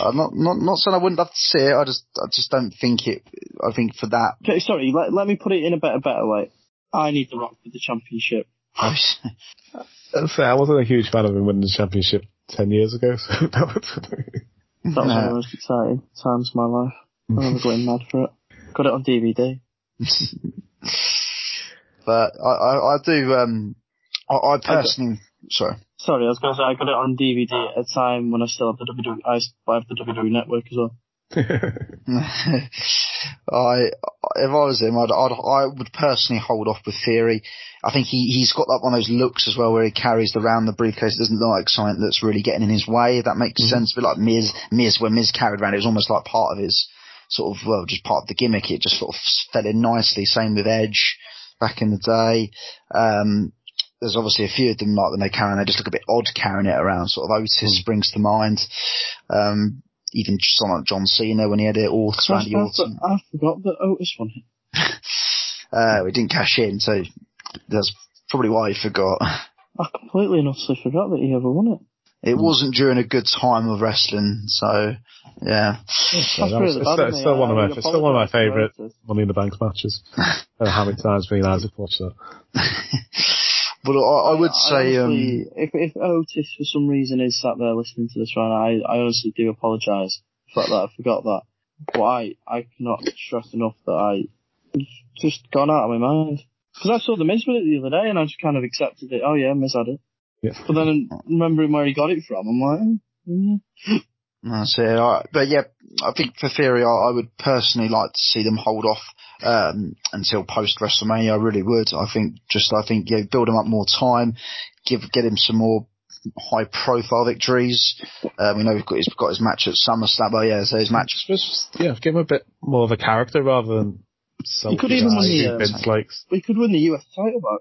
I'm not not not saying I wouldn't love to see it. I just I just don't think it. I think for that. Okay, sorry. Let, let me put it in a better better way. I need the Rock for the championship. I'd say I wasn't a huge fan of him winning the championship ten years ago. So that was, That was one of the most exciting times of my life. I remember going mad for it. Got it on DVD. but I I, I do. Um, I, I personally. Sorry. Sorry, I was going to say I got it on DVD at a time when I still have the WWE. I have the WWE network as well. I, if I was him, I'd, I'd, I would personally hold off with Theory. I think he, he's got like one of those looks as well where he carries around the briefcase. Doesn't look like something that's really getting in his way. If that makes sense. A bit like Miz, Miz, when Miz carried around, it was almost like part of his sort of, well, just part of the gimmick. It just sort of fell in nicely. Same with Edge back in the day. Um, there's obviously a few of them like when they carry, and they just look a bit odd carrying it around. Sort of Otis springs to mind. Um, even someone like John Cena when he had it all, Christ, Randy I, Orton. I forgot that Otis won it. Uh, we didn't cash in, so that's probably why he forgot. I completely and utterly forgot that he ever won it. It wasn't during a good time of wrestling, so yeah. That's that really it's bad still, it's still one of my, it's still one of my favourite Money in the Bank matches. I don't know how many times me and Isaac watched that. but I, I would say, honestly, um, if if Otis for some reason is sat there listening to this right now, I, I honestly do apologise for that. I forgot that. But I, I cannot stress enough that I just gone out of my mind. Because I saw the Miz with it the other day, and I just kind of accepted it. Oh yeah, Miz had it. Yeah. But then remembering where he got it from, I'm like, oh, yeah. That's it. I, but yeah, I think for Theory, I, I would personally like to see them hold off um, until post WrestleMania. I really would. I think just I think yeah, build him up more time, give get him some more high profile victories. Uh, we know he's got, he's got his match at SummerSlam. Oh yeah, so his match. Yeah, give him a bit more of a character rather than. He could even win the, uh, Vince likes. We could win the US title back.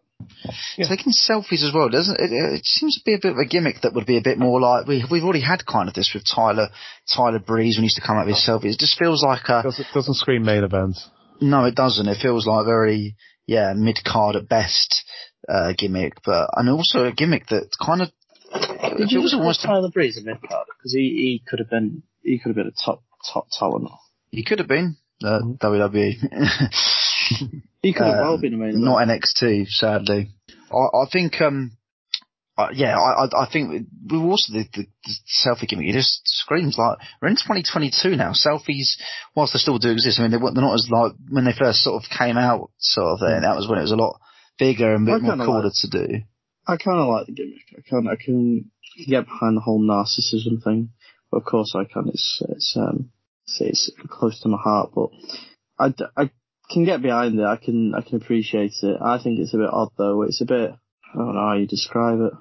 Yeah. Taking selfies as well, doesn't it? It seems to be a bit of a gimmick that would be a bit more like we we've already had kind of this with Tyler Tyler Breeze when he used to come out with his selfies. It just feels like a Doesn't, doesn't scream main event. no, it doesn't. It feels like very yeah mid card at best uh, gimmick, but and also a gimmick that kind of Did it you was just almost put Tyler Breeze in mid card? Because he, he could have been he could have been a top top talent. he could have been uh, WWE. He could have well Um, been a main not NXT, sadly. I, I think, um, uh, yeah, I, I, I think we also the, the, the selfie gimmick. It just screams like we're in 2022 now. Selfies, whilst they still do exist, I mean they, they're not as like when they first sort of came out, sort of thing. That was when it was a lot bigger and a bit more cooler like- to do. I kind of like the gimmick. I can I can get behind the whole narcissism thing. But of course I can. It's it's um it's, it's close to my heart, but I, d- I can get behind it. I can I can appreciate it. I think it's a bit odd though. It's a bit I don't know how you describe it.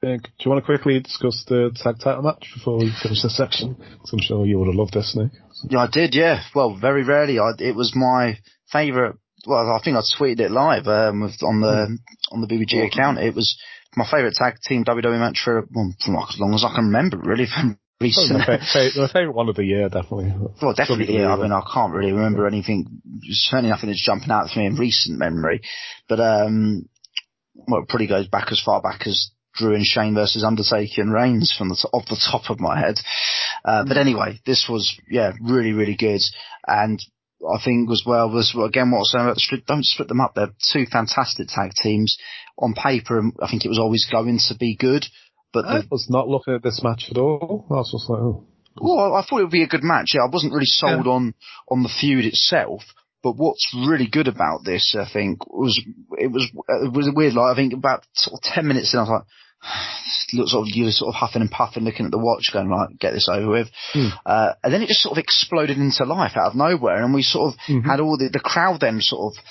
Uh, do you want to quickly discuss the tag title match before we finish this section? 'Cause I'm sure you would have loved this, Nick. Yeah, I did. Yeah. Well, very rarely. I, it was my favourite. Well, I think I tweeted it live um, with, on the on the BBG account. It was my favourite tag team WWE match for well, as long as I can remember. Really, from Probably recent. my, fa- fa- my favourite one of the year, definitely. Well, definitely, yeah. I mean, I can't really remember anything, certainly nothing that's jumping out to me in recent memory. But, um, well, it probably goes back as far back as Drew and Shane versus Undertaker and Reigns from the t- off the top of my head. Uh, but anyway, this was, yeah, really, really good. And I think as well was, again, what I was saying about the split, don't split them up. They're two fantastic tag teams. On paper, and I think it was always going to be good. But I the, was not looking at this match at all. I was just like, oh. well, I thought it would be a good match. Yeah, I wasn't really sold on on the feud itself. But what's really good about this, I think, was it was uh, it was a weird. Like I think about sort of ten minutes in, I was like, look, sort of you were sort of huffing and puffing, looking at the watch, going right, get this over with. Hmm. Uh, and then it just sort of exploded into life out of nowhere, and we sort of mm-hmm. had all the the crowd then sort of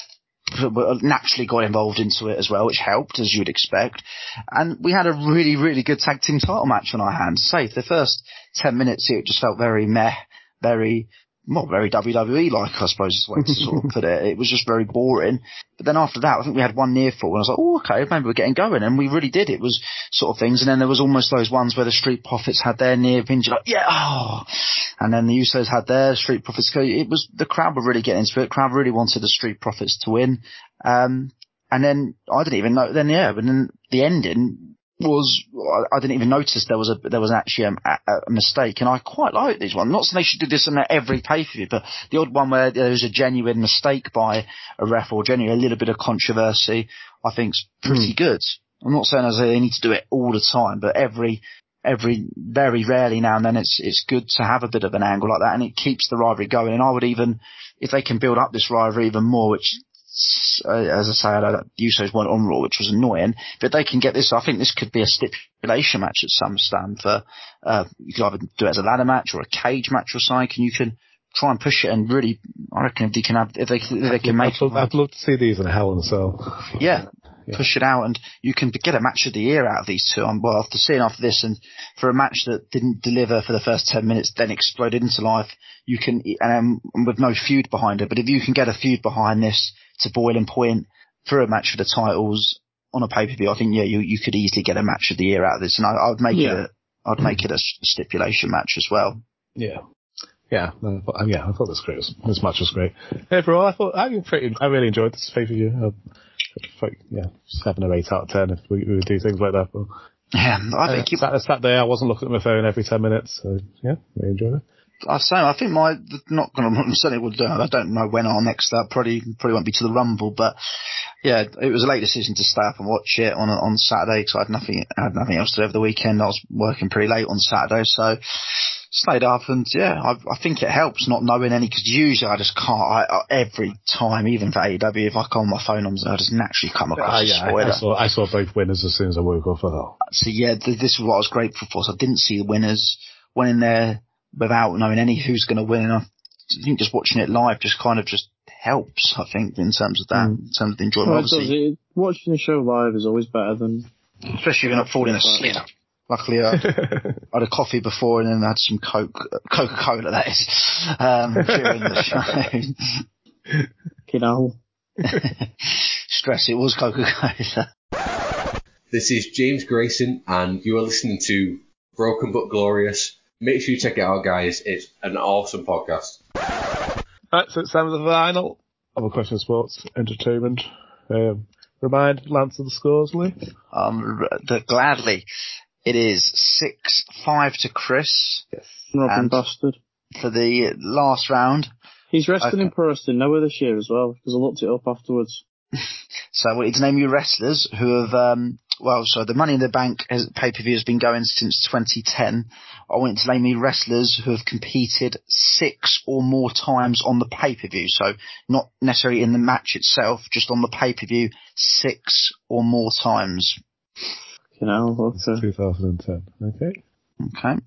naturally got involved into it as well, which helped as you'd expect. And we had a really, really good tag team title match on our hands. Say, the first 10 minutes, it just felt very meh, very, not very WWE like, I suppose is the way to sort of put it. It was just very boring. But then after that, I think we had one near fall and I was like, oh, okay, maybe we're getting going. And we really did. It was sort of things. And then there was almost those ones where the Street Profits had their near pinch, like, yeah, oh. And then the Usos had their Street Profits. It was, the crowd were really getting into it. The crowd really wanted the Street Profits to win. Um, and then I didn't even know, then yeah, but then the ending was, I didn't even notice there was a, there was actually a, a, a mistake and I quite like these ones. Not saying they should do this on every pay-per-view, but the odd one where there was a genuine mistake by a ref or genuine, a little bit of controversy, I think's pretty hmm. good. I'm not saying as they need to do it all the time, but every, every, very rarely now and then it's, it's good to have a bit of an angle like that and it keeps the rivalry going. And I would even, if they can build up this rivalry even more, which as I say, I know that Usos weren't on Raw, which was annoying, but they can get this. I think this could be a stipulation match at some stand for, uh, you could either do it as a ladder match or a cage match or something, and you can try and push it and really, I reckon if they can have, if they, if they can make I'd, love, I'd love to see these in a Hell in a Cell. yeah, push it out, and you can get a match of the year out of these two. Um, well, after seeing after this, and for a match that didn't deliver for the first ten minutes, then exploded into life, you can, and um, with no feud behind it. But if you can get a feud behind this to boiling point for a match for the titles on a pay per view, I think yeah, you you could easily get a match of the year out of this, and I, I would make Yeah. it a, I'd make it a s- stipulation match as well. Yeah. Yeah, but, uh, yeah, I thought this great. This match was great. Overall, I thought I pretty, I really enjoyed this pay per view. Yeah, seven or eight out of ten if we, we would do things like that. But Yeah, I think uh, sat, sat there, I wasn't looking at my phone every ten minutes. So yeah, really enjoyed it. I say, I think my not going to certainly would. Uh, I don't know when our next up. Probably probably won't be to the Rumble, but yeah, it was a late decision to stay up and watch it on on Saturday because I had nothing I had nothing else to do over the weekend. I was working pretty late on Saturday, so stayed up and yeah, I, I think it helps not knowing any because usually I just can't. I, I, every time, even for AEW, if I on my phone, I'm, I just naturally come across a yeah, I. I saw I saw both winners as soon as I woke up. So yeah, th- this is what I was grateful for. So I didn't see the winners. Went in there without knowing any who's going to win. And I think just watching it live just kind of just helps. I think in terms of that, in terms of the enjoyment. Well, it does. Obviously, It, watching the show live is always better than. especially if you're not falling asleep. Luckily, uh, I had a coffee before and then I had some Coke, Coca Cola. That is um, during the show. You know. Stress. It was Coca Cola. This is James Grayson, and you are listening to Broken But Glorious. Make sure you check it out, guys. It's an awesome podcast. Right, so it's time for the final of a question of sports entertainment. Um, remind Lance of the scores, Lee. Um, the, gladly, it is six five to Chris. Yes. Robin And- Bastard. for the last round. He's wrestling Okay. in pro wrestling nowhere this year as well, because I looked it up afterwards. So I wanted to name you wrestlers who have, um, well, so the Money in the Bank has, pay-per-view has been going since 2010. I wanted to name you wrestlers who have competed six or more times on the pay-per-view. So not necessarily in the match itself, just on the pay-per-view six or more times. You know, okay. 2010. Okay. Okay.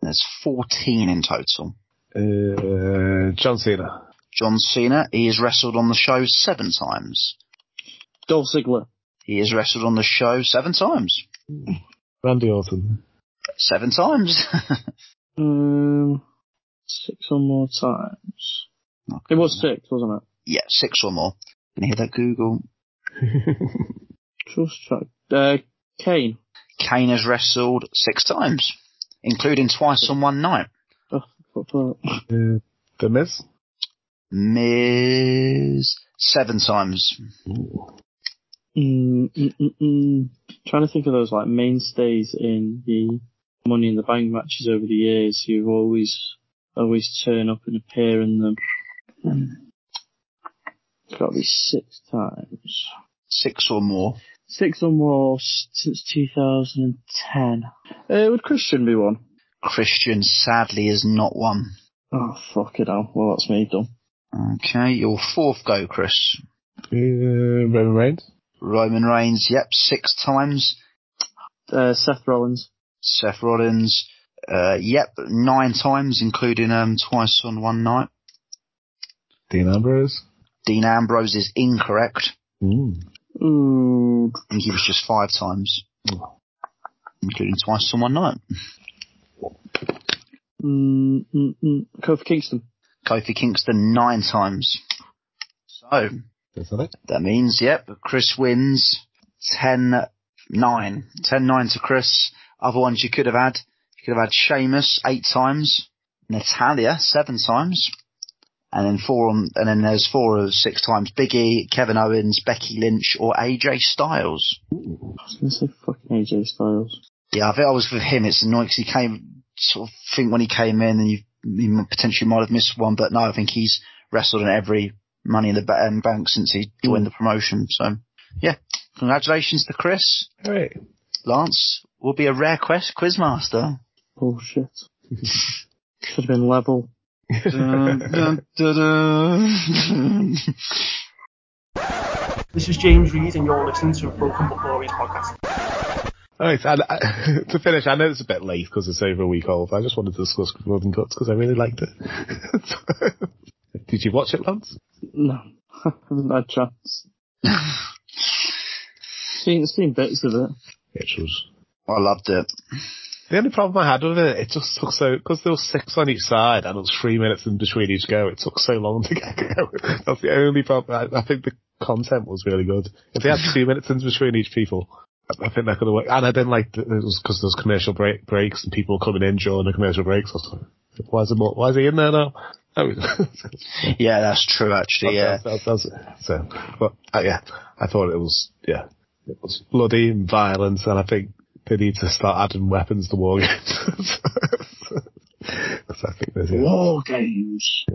There's 14 in total. Uh, John Cena. John Cena, he has wrestled on the show seven times. Dolph Ziggler. He has wrestled on the show seven times. Randy Orton. Seven times. Um, six or more times. It was six, wasn't it? yeah, six or more. Can you hear that Google? it? Just check. Uh, Kane. Kane has wrestled six times, including twice on one night. Oh, fuck. Uh, the Miz. Miz seven times. Mm, mm, mm, mm. Trying to think of those like mainstays in the Money in the Bank matches over the years who always always turn up and appear in them. Mm. It's got to be six times. Six or more. Six or more since 2010. Uh, would Christian be one? Christian sadly is not one. Oh, fuck it out. Well, that's me done. Okay, your fourth go, Chris. Uh, Roman Reigns. Roman Reigns, yep, six times. Uh, Seth Rollins. Seth Rollins, uh, yep, nine times, including um, twice on one night. Dean Ambrose. Dean Ambrose is incorrect. Mm. Ooh. I think he was just five times, including twice on one night. Mm, mm, mm. Kofi Kingston. Kofi Kingston nine times. So Not it. that means, yep, Chris wins 10 9. 10 9 to Chris. Other ones you could have had, you could have had Sheamus eight times, Natalya seven times, and then four on, and then there's four of six times Biggie, Kevin Owens, Becky Lynch, or AJ Styles. I was going to say fucking AJ Styles. Yeah, I think I was with him. It's annoying because he came, sort of think when he came in and you, he potentially might have missed one, but no, I think he's wrestled in every Money in the Ba- um, Bank since he joined the promotion. So, yeah, congratulations to Chris. All right. Lance will be a rare quest quizmaster. Bullshit. Should have been level. Dun, dun, dun, dun. This is James Reed, and you're listening to a Broken But Glorious podcast. All right, and I, to finish, I know it's a bit late because it's over a week old. But I just wanted to discuss Blood and Guts because I really liked it. Did you watch it, Lance? No. haven't had a chance. seen, seen bits of it. It was. I loved it. The only problem I had with it, it just took so because there was six on each side and it was three minutes in between each go. It took so long to get going. That's the only problem. I, I think the content was really good. If they had two minutes in between each people, I, I think that could have worked. And I didn't like that it was because there was commercial break, breaks and people coming in during the commercial breaks. I was like, why is, it more, why is he in there now? Yeah, that's true actually, yeah. That, that, that's, so, but uh, yeah, I thought it was yeah, it was bloody and violent, and I think they need to start adding weapons to war games. I think there's yeah. War games.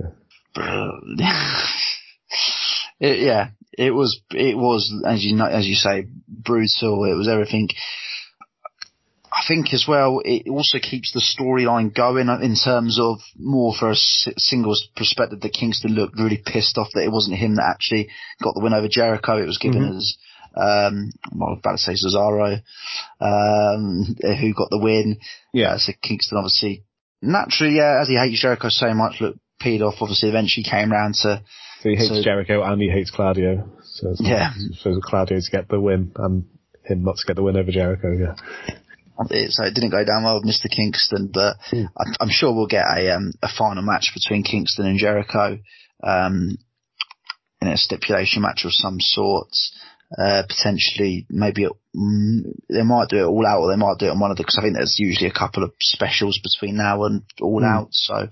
it, yeah, it was, it was, as you as you say, brutal. It was everything. I think as well, it also keeps the storyline going in terms of more for a singles perspective that Kingston looked really pissed off that it wasn't him that actually got the win over Jericho. It was given Mhm. as, um, well, I was about to say Cesaro, um, who got the win. Yeah. Uh, so Kingston obviously, naturally, yeah, as he hates Jericho so much, looked peed off, obviously eventually came round to, So he hates So- Jericho and he hates Claudio. So Yeah. for Claudio to get the win and him not to get the win over Jericho. Yeah. It, so it didn't go down well with Mr. Kingston, but I, I'm sure we'll get a um, a final match between Kingston and Jericho, um, in a stipulation match of some sort. Uh, potentially, maybe it, mm, they might do it all out, or they might do it on one of the. Because I think there's usually a couple of specials between now and all Hmm. out. So,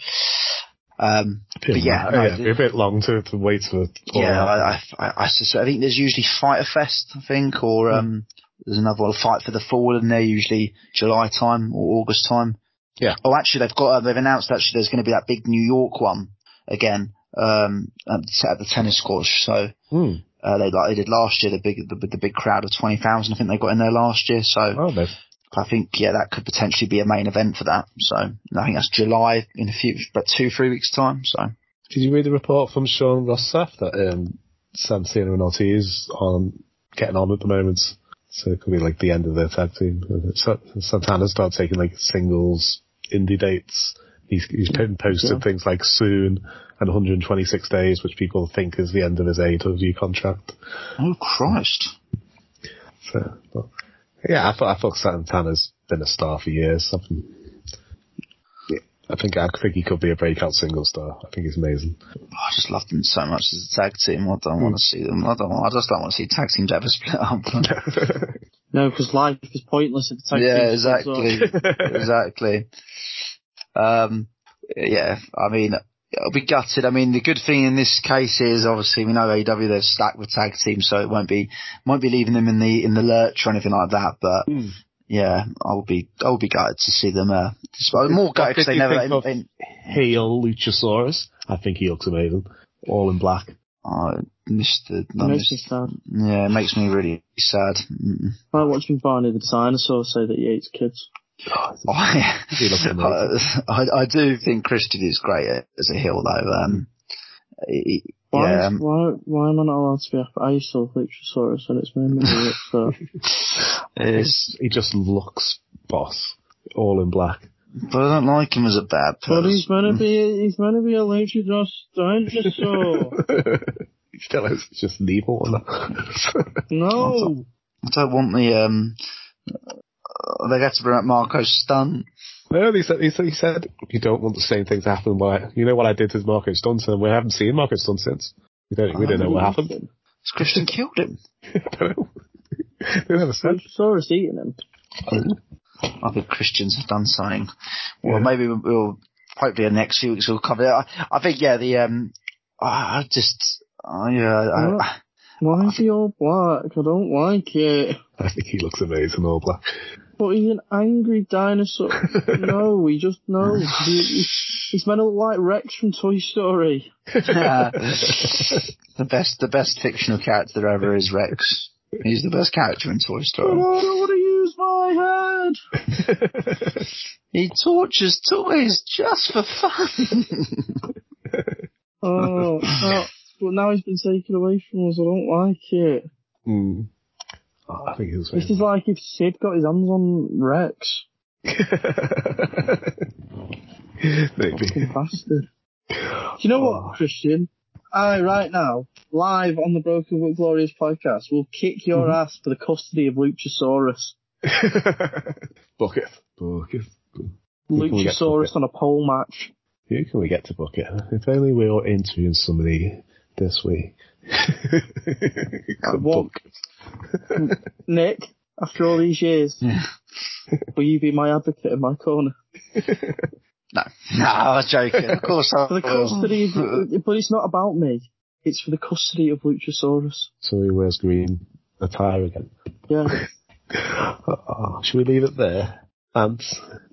um, but yeah, no, yeah, it'd be a bit long to, to wait for. yeah. I, I, I, I, I think there's usually Fighter Fest, I think, or um, there's another one, Fight for the Fallen. They're usually July time or August time. Yeah. Oh, actually, they've got uh, they've announced actually there's going to be that big New York one again um, at, the- tennis course. So Hmm. uh, they like they did last year, the big the, the big crowd of twenty thousand. I think they got in there last year. So Oh, they've I think yeah, that could potentially be a main event for that. So I think that's July in a few, about two three weeks time. So. Did you read the report from Sean Ross Sapp that um, Santana and Ortiz on getting on at the moment? So it could be like the end of their tag team. Sa- Santana started taking like singles indie dates. He's, he's posted Yeah. things like soon and 126 days, which people think is the end of his AEW contract. Oh Christ! So, but, yeah, I thought I thought Santana's been a star for years. I've been- I think I think he could be a breakout single star. I think he's amazing. I just love them so much as a tag team. I don't want to see them. I don't. I just don't want to see tag teams ever split up. No, because life is pointless if the tag yeah, team splits exactly, exactly. Um, yeah, I mean, it'll be gutted. I mean, the good thing in this case is obviously we know AEW they're stacked with tag teams, so it won't be won't be leaving them in the in the lurch or anything like that. But yeah, I'll be I'll be gutted to see them. Uh, just- more gutted because they never. you think of they- Hail Luchasaurus. I think he looks amazing. All in black. I missed the. I Makes me sad. yeah, it makes me really sad. Mm-mm. I like watching Barney the dinosaur say that he hates kids. Oh, yeah. He looks amazing. I, I, I do think Christian is great as a heel though. Um, he- Why, yeah, um, why, why am I not allowed to be happy? I used to love Luchasaurus and it's made me really upset. it's, He just looks boss. All in black. but I don't like him as a bad person. But he's meant to be, he's meant to be a Luchador dinosaur. He still is. It's just evil. isn't it? No! I don't want the um. uh, They have to bring up Marco Stunt. No, he said, he said, he said, you don't want the same thing to happen. Why? You know what I did to Marco Stunt, and we haven't seen Marco Stunt since. We don't, we don't know what happened. Has Christian killed him? I don't know. they never said. Luchasaurus eating him. I think Christians have done something. Well, maybe we'll, we'll hopefully in the next few weeks we'll cover it. I, I think yeah, the um, I I just uh, yeah, I, Why is he all black? I don't like it. I think he looks amazing all black. But he's an angry dinosaur. no, he just no. He, he, he's meant to look like Rex from Toy Story. the best the best fictional character there ever is Rex. He's the best character in Toy Story. But I don't want to use my head. He tortures toys just for fun. Oh, no. but now he's been taken away from us. I don't like it. Hmm. Oh, I think he was This is like if Sid got his hands on Rex. Maybe. Fucking bastard. Do you know what, oh. Christian? I, right now, live on the Broken But Glorious podcast, will kick your mm-hmm. ass for the custody of Luchasaurus. Book it. Book it. Who can we get to book Luchasaurus on a pole match. Who can we get to book it? If only we were interviewing somebody this week. Could what? Nick, after all these years, will you be my advocate in my corner? no, no, I was joking. Of course I For the custody of, but it's not about me. It's for the custody of Luchasaurus. So he wears green attire again. Yeah. Oh, should we leave it there? And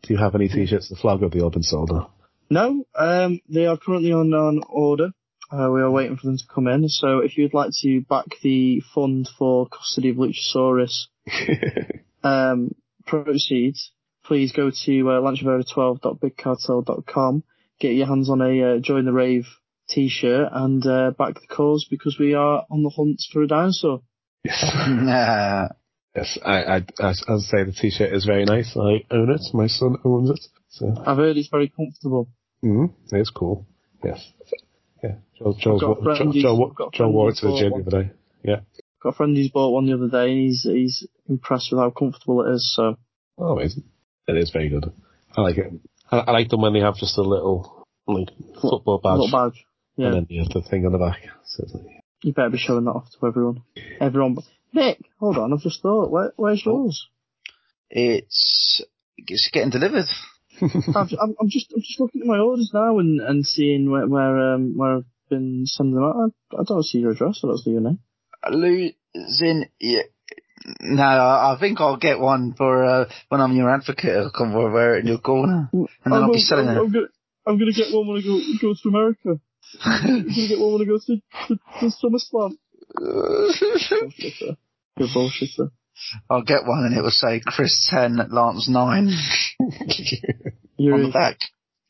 do you have any t-shirts the flag of the Urban Soldier? No, um, they are currently on, on order. Uh, we are waiting for them to come in. So if you'd like to back the fund for custody of Luchasaurus, um, proceeds, please go to uh, lanchavoda12.bigcartel.com, get your hands on a uh, Join the Rave t-shirt and uh, back the cause because we are on the hunt for a dinosaur. Nah. Yes, I, I, as, as I say, the t-shirt is very nice. I own it. My son owns it. So, I've heard it's very comfortable. mm, it's cool. Yes. Yeah. Joel, Joel's, got a friend Joel, Joel, Joel wore it to the bought gym one. the other day. Yeah. Got a friend who's bought one the other day and he's, he's impressed with how comfortable it is, so. Oh, amazing. It is very good. I like it. I, I like them when they have just a little, like, football badge. Little badge. Yeah. And then you have the thing on the back. So it's like, You better be showing that off to everyone. Everyone. Nick, hold on, I've just thought, where, where's oh. yours? It's it's getting delivered. I've, I'm, I'm just, I'm just looking at my orders now and, and seeing where, where, um, where I've been sending them out. I, I don't see your address, I don't see your name. Losing. Yeah. No, I I think I'll get one for uh, when I'm your advocate. I'll come over wear it in your corner, and then I'm I'll be selling I'm, it. I'm gonna, I'm gonna get one when I go, go to America. I'm gonna get one when I go to, to, to SummerSlam. Bullshitter. You're a bullshitter. I'll get one, and it will say Chris ten, Lance nine You're on the back.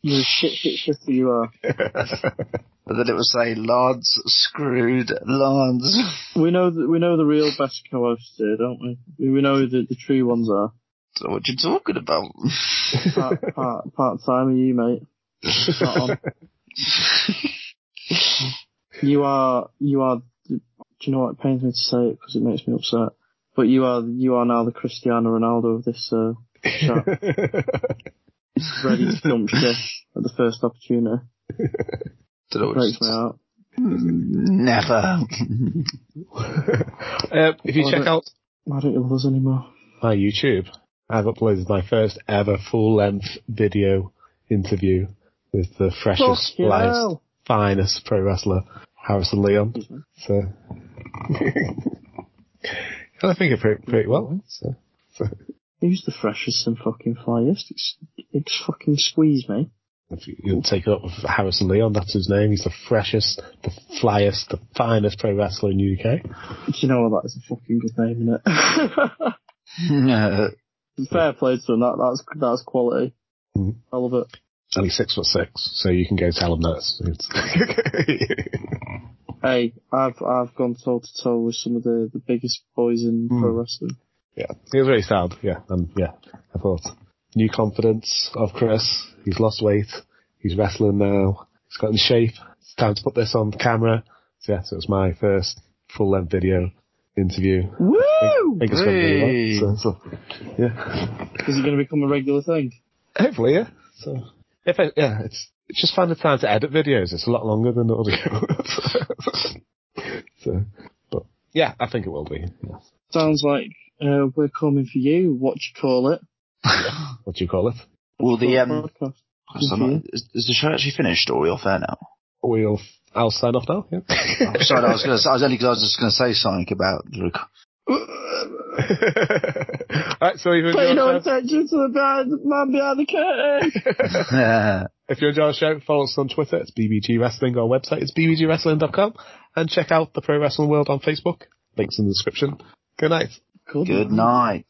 you're a shit, shit, shitter, you are. But then it will say Lance screwed Lance. We know that, we know the real best co-hosts here, don't we? We, know who the, true ones are. So what you talking about? Part, part, part time are you, mate. You are, you are, do you know what, it pains me to say it because it makes me upset. But you are, you are now the Cristiano Ronaldo of this, uh, chat. Ready to jump ship at the first opportunity. Don't know what Breaks you- my heart. Never. uh, if you Why check don't- out Why don't you love us anymore? my YouTube, I've uploaded my first ever full length video interview with the freshest, Fucking livest, hell. finest pro wrestler, Harrison Leon. So, I think it pretty, pretty well. So, so Who's the freshest and fucking flyest? It's, it's fucking squeeze me. if you you take it up with Harrison Leon, that's his name. He's the freshest, the flyest, the finest pro wrestler in the UK. Do you know what? That is a fucking good name, isn't it? No. Fair play to him. That, that's, that's quality. Mm. I love it. And he's six foot six, so you can go tell him that. It's, Hey, I've I've gone toe to toe with some of the, the biggest boys in pro hmm. wrestling. Yeah, he was very sound. Yeah, and yeah, I thought new confidence of Chris. He's lost weight. He's wrestling now. He's got in shape. It's time to put this on camera. So yeah, so it was my first full length video interview. Woo! I think it's going really well. So, so, yeah, Is it going to become a regular thing? hopefully, yeah. So if I, yeah, it's it's find the time to edit videos. It's a lot longer than audio. so, but yeah, I think it will be. Yeah. Sounds like uh, we're coming for you. What you call it? What do you call it? Will the um, Podcast. so I'm not- is, is the show actually finished, or are we off air now? We'll. I'll sign off now. Yeah. Oh, sorry, I was going to. I was only because I was just going to say something about the. Rec- Alright, so if you Pay enjoyed no attention to the man behind the curtain. If you enjoy the show, follow us on Twitter. It's BBG Wrestling. Our website is bbgwrestling.com. And check out the Pro Wrestling World on Facebook. Links in the description. Good night. Good Good night.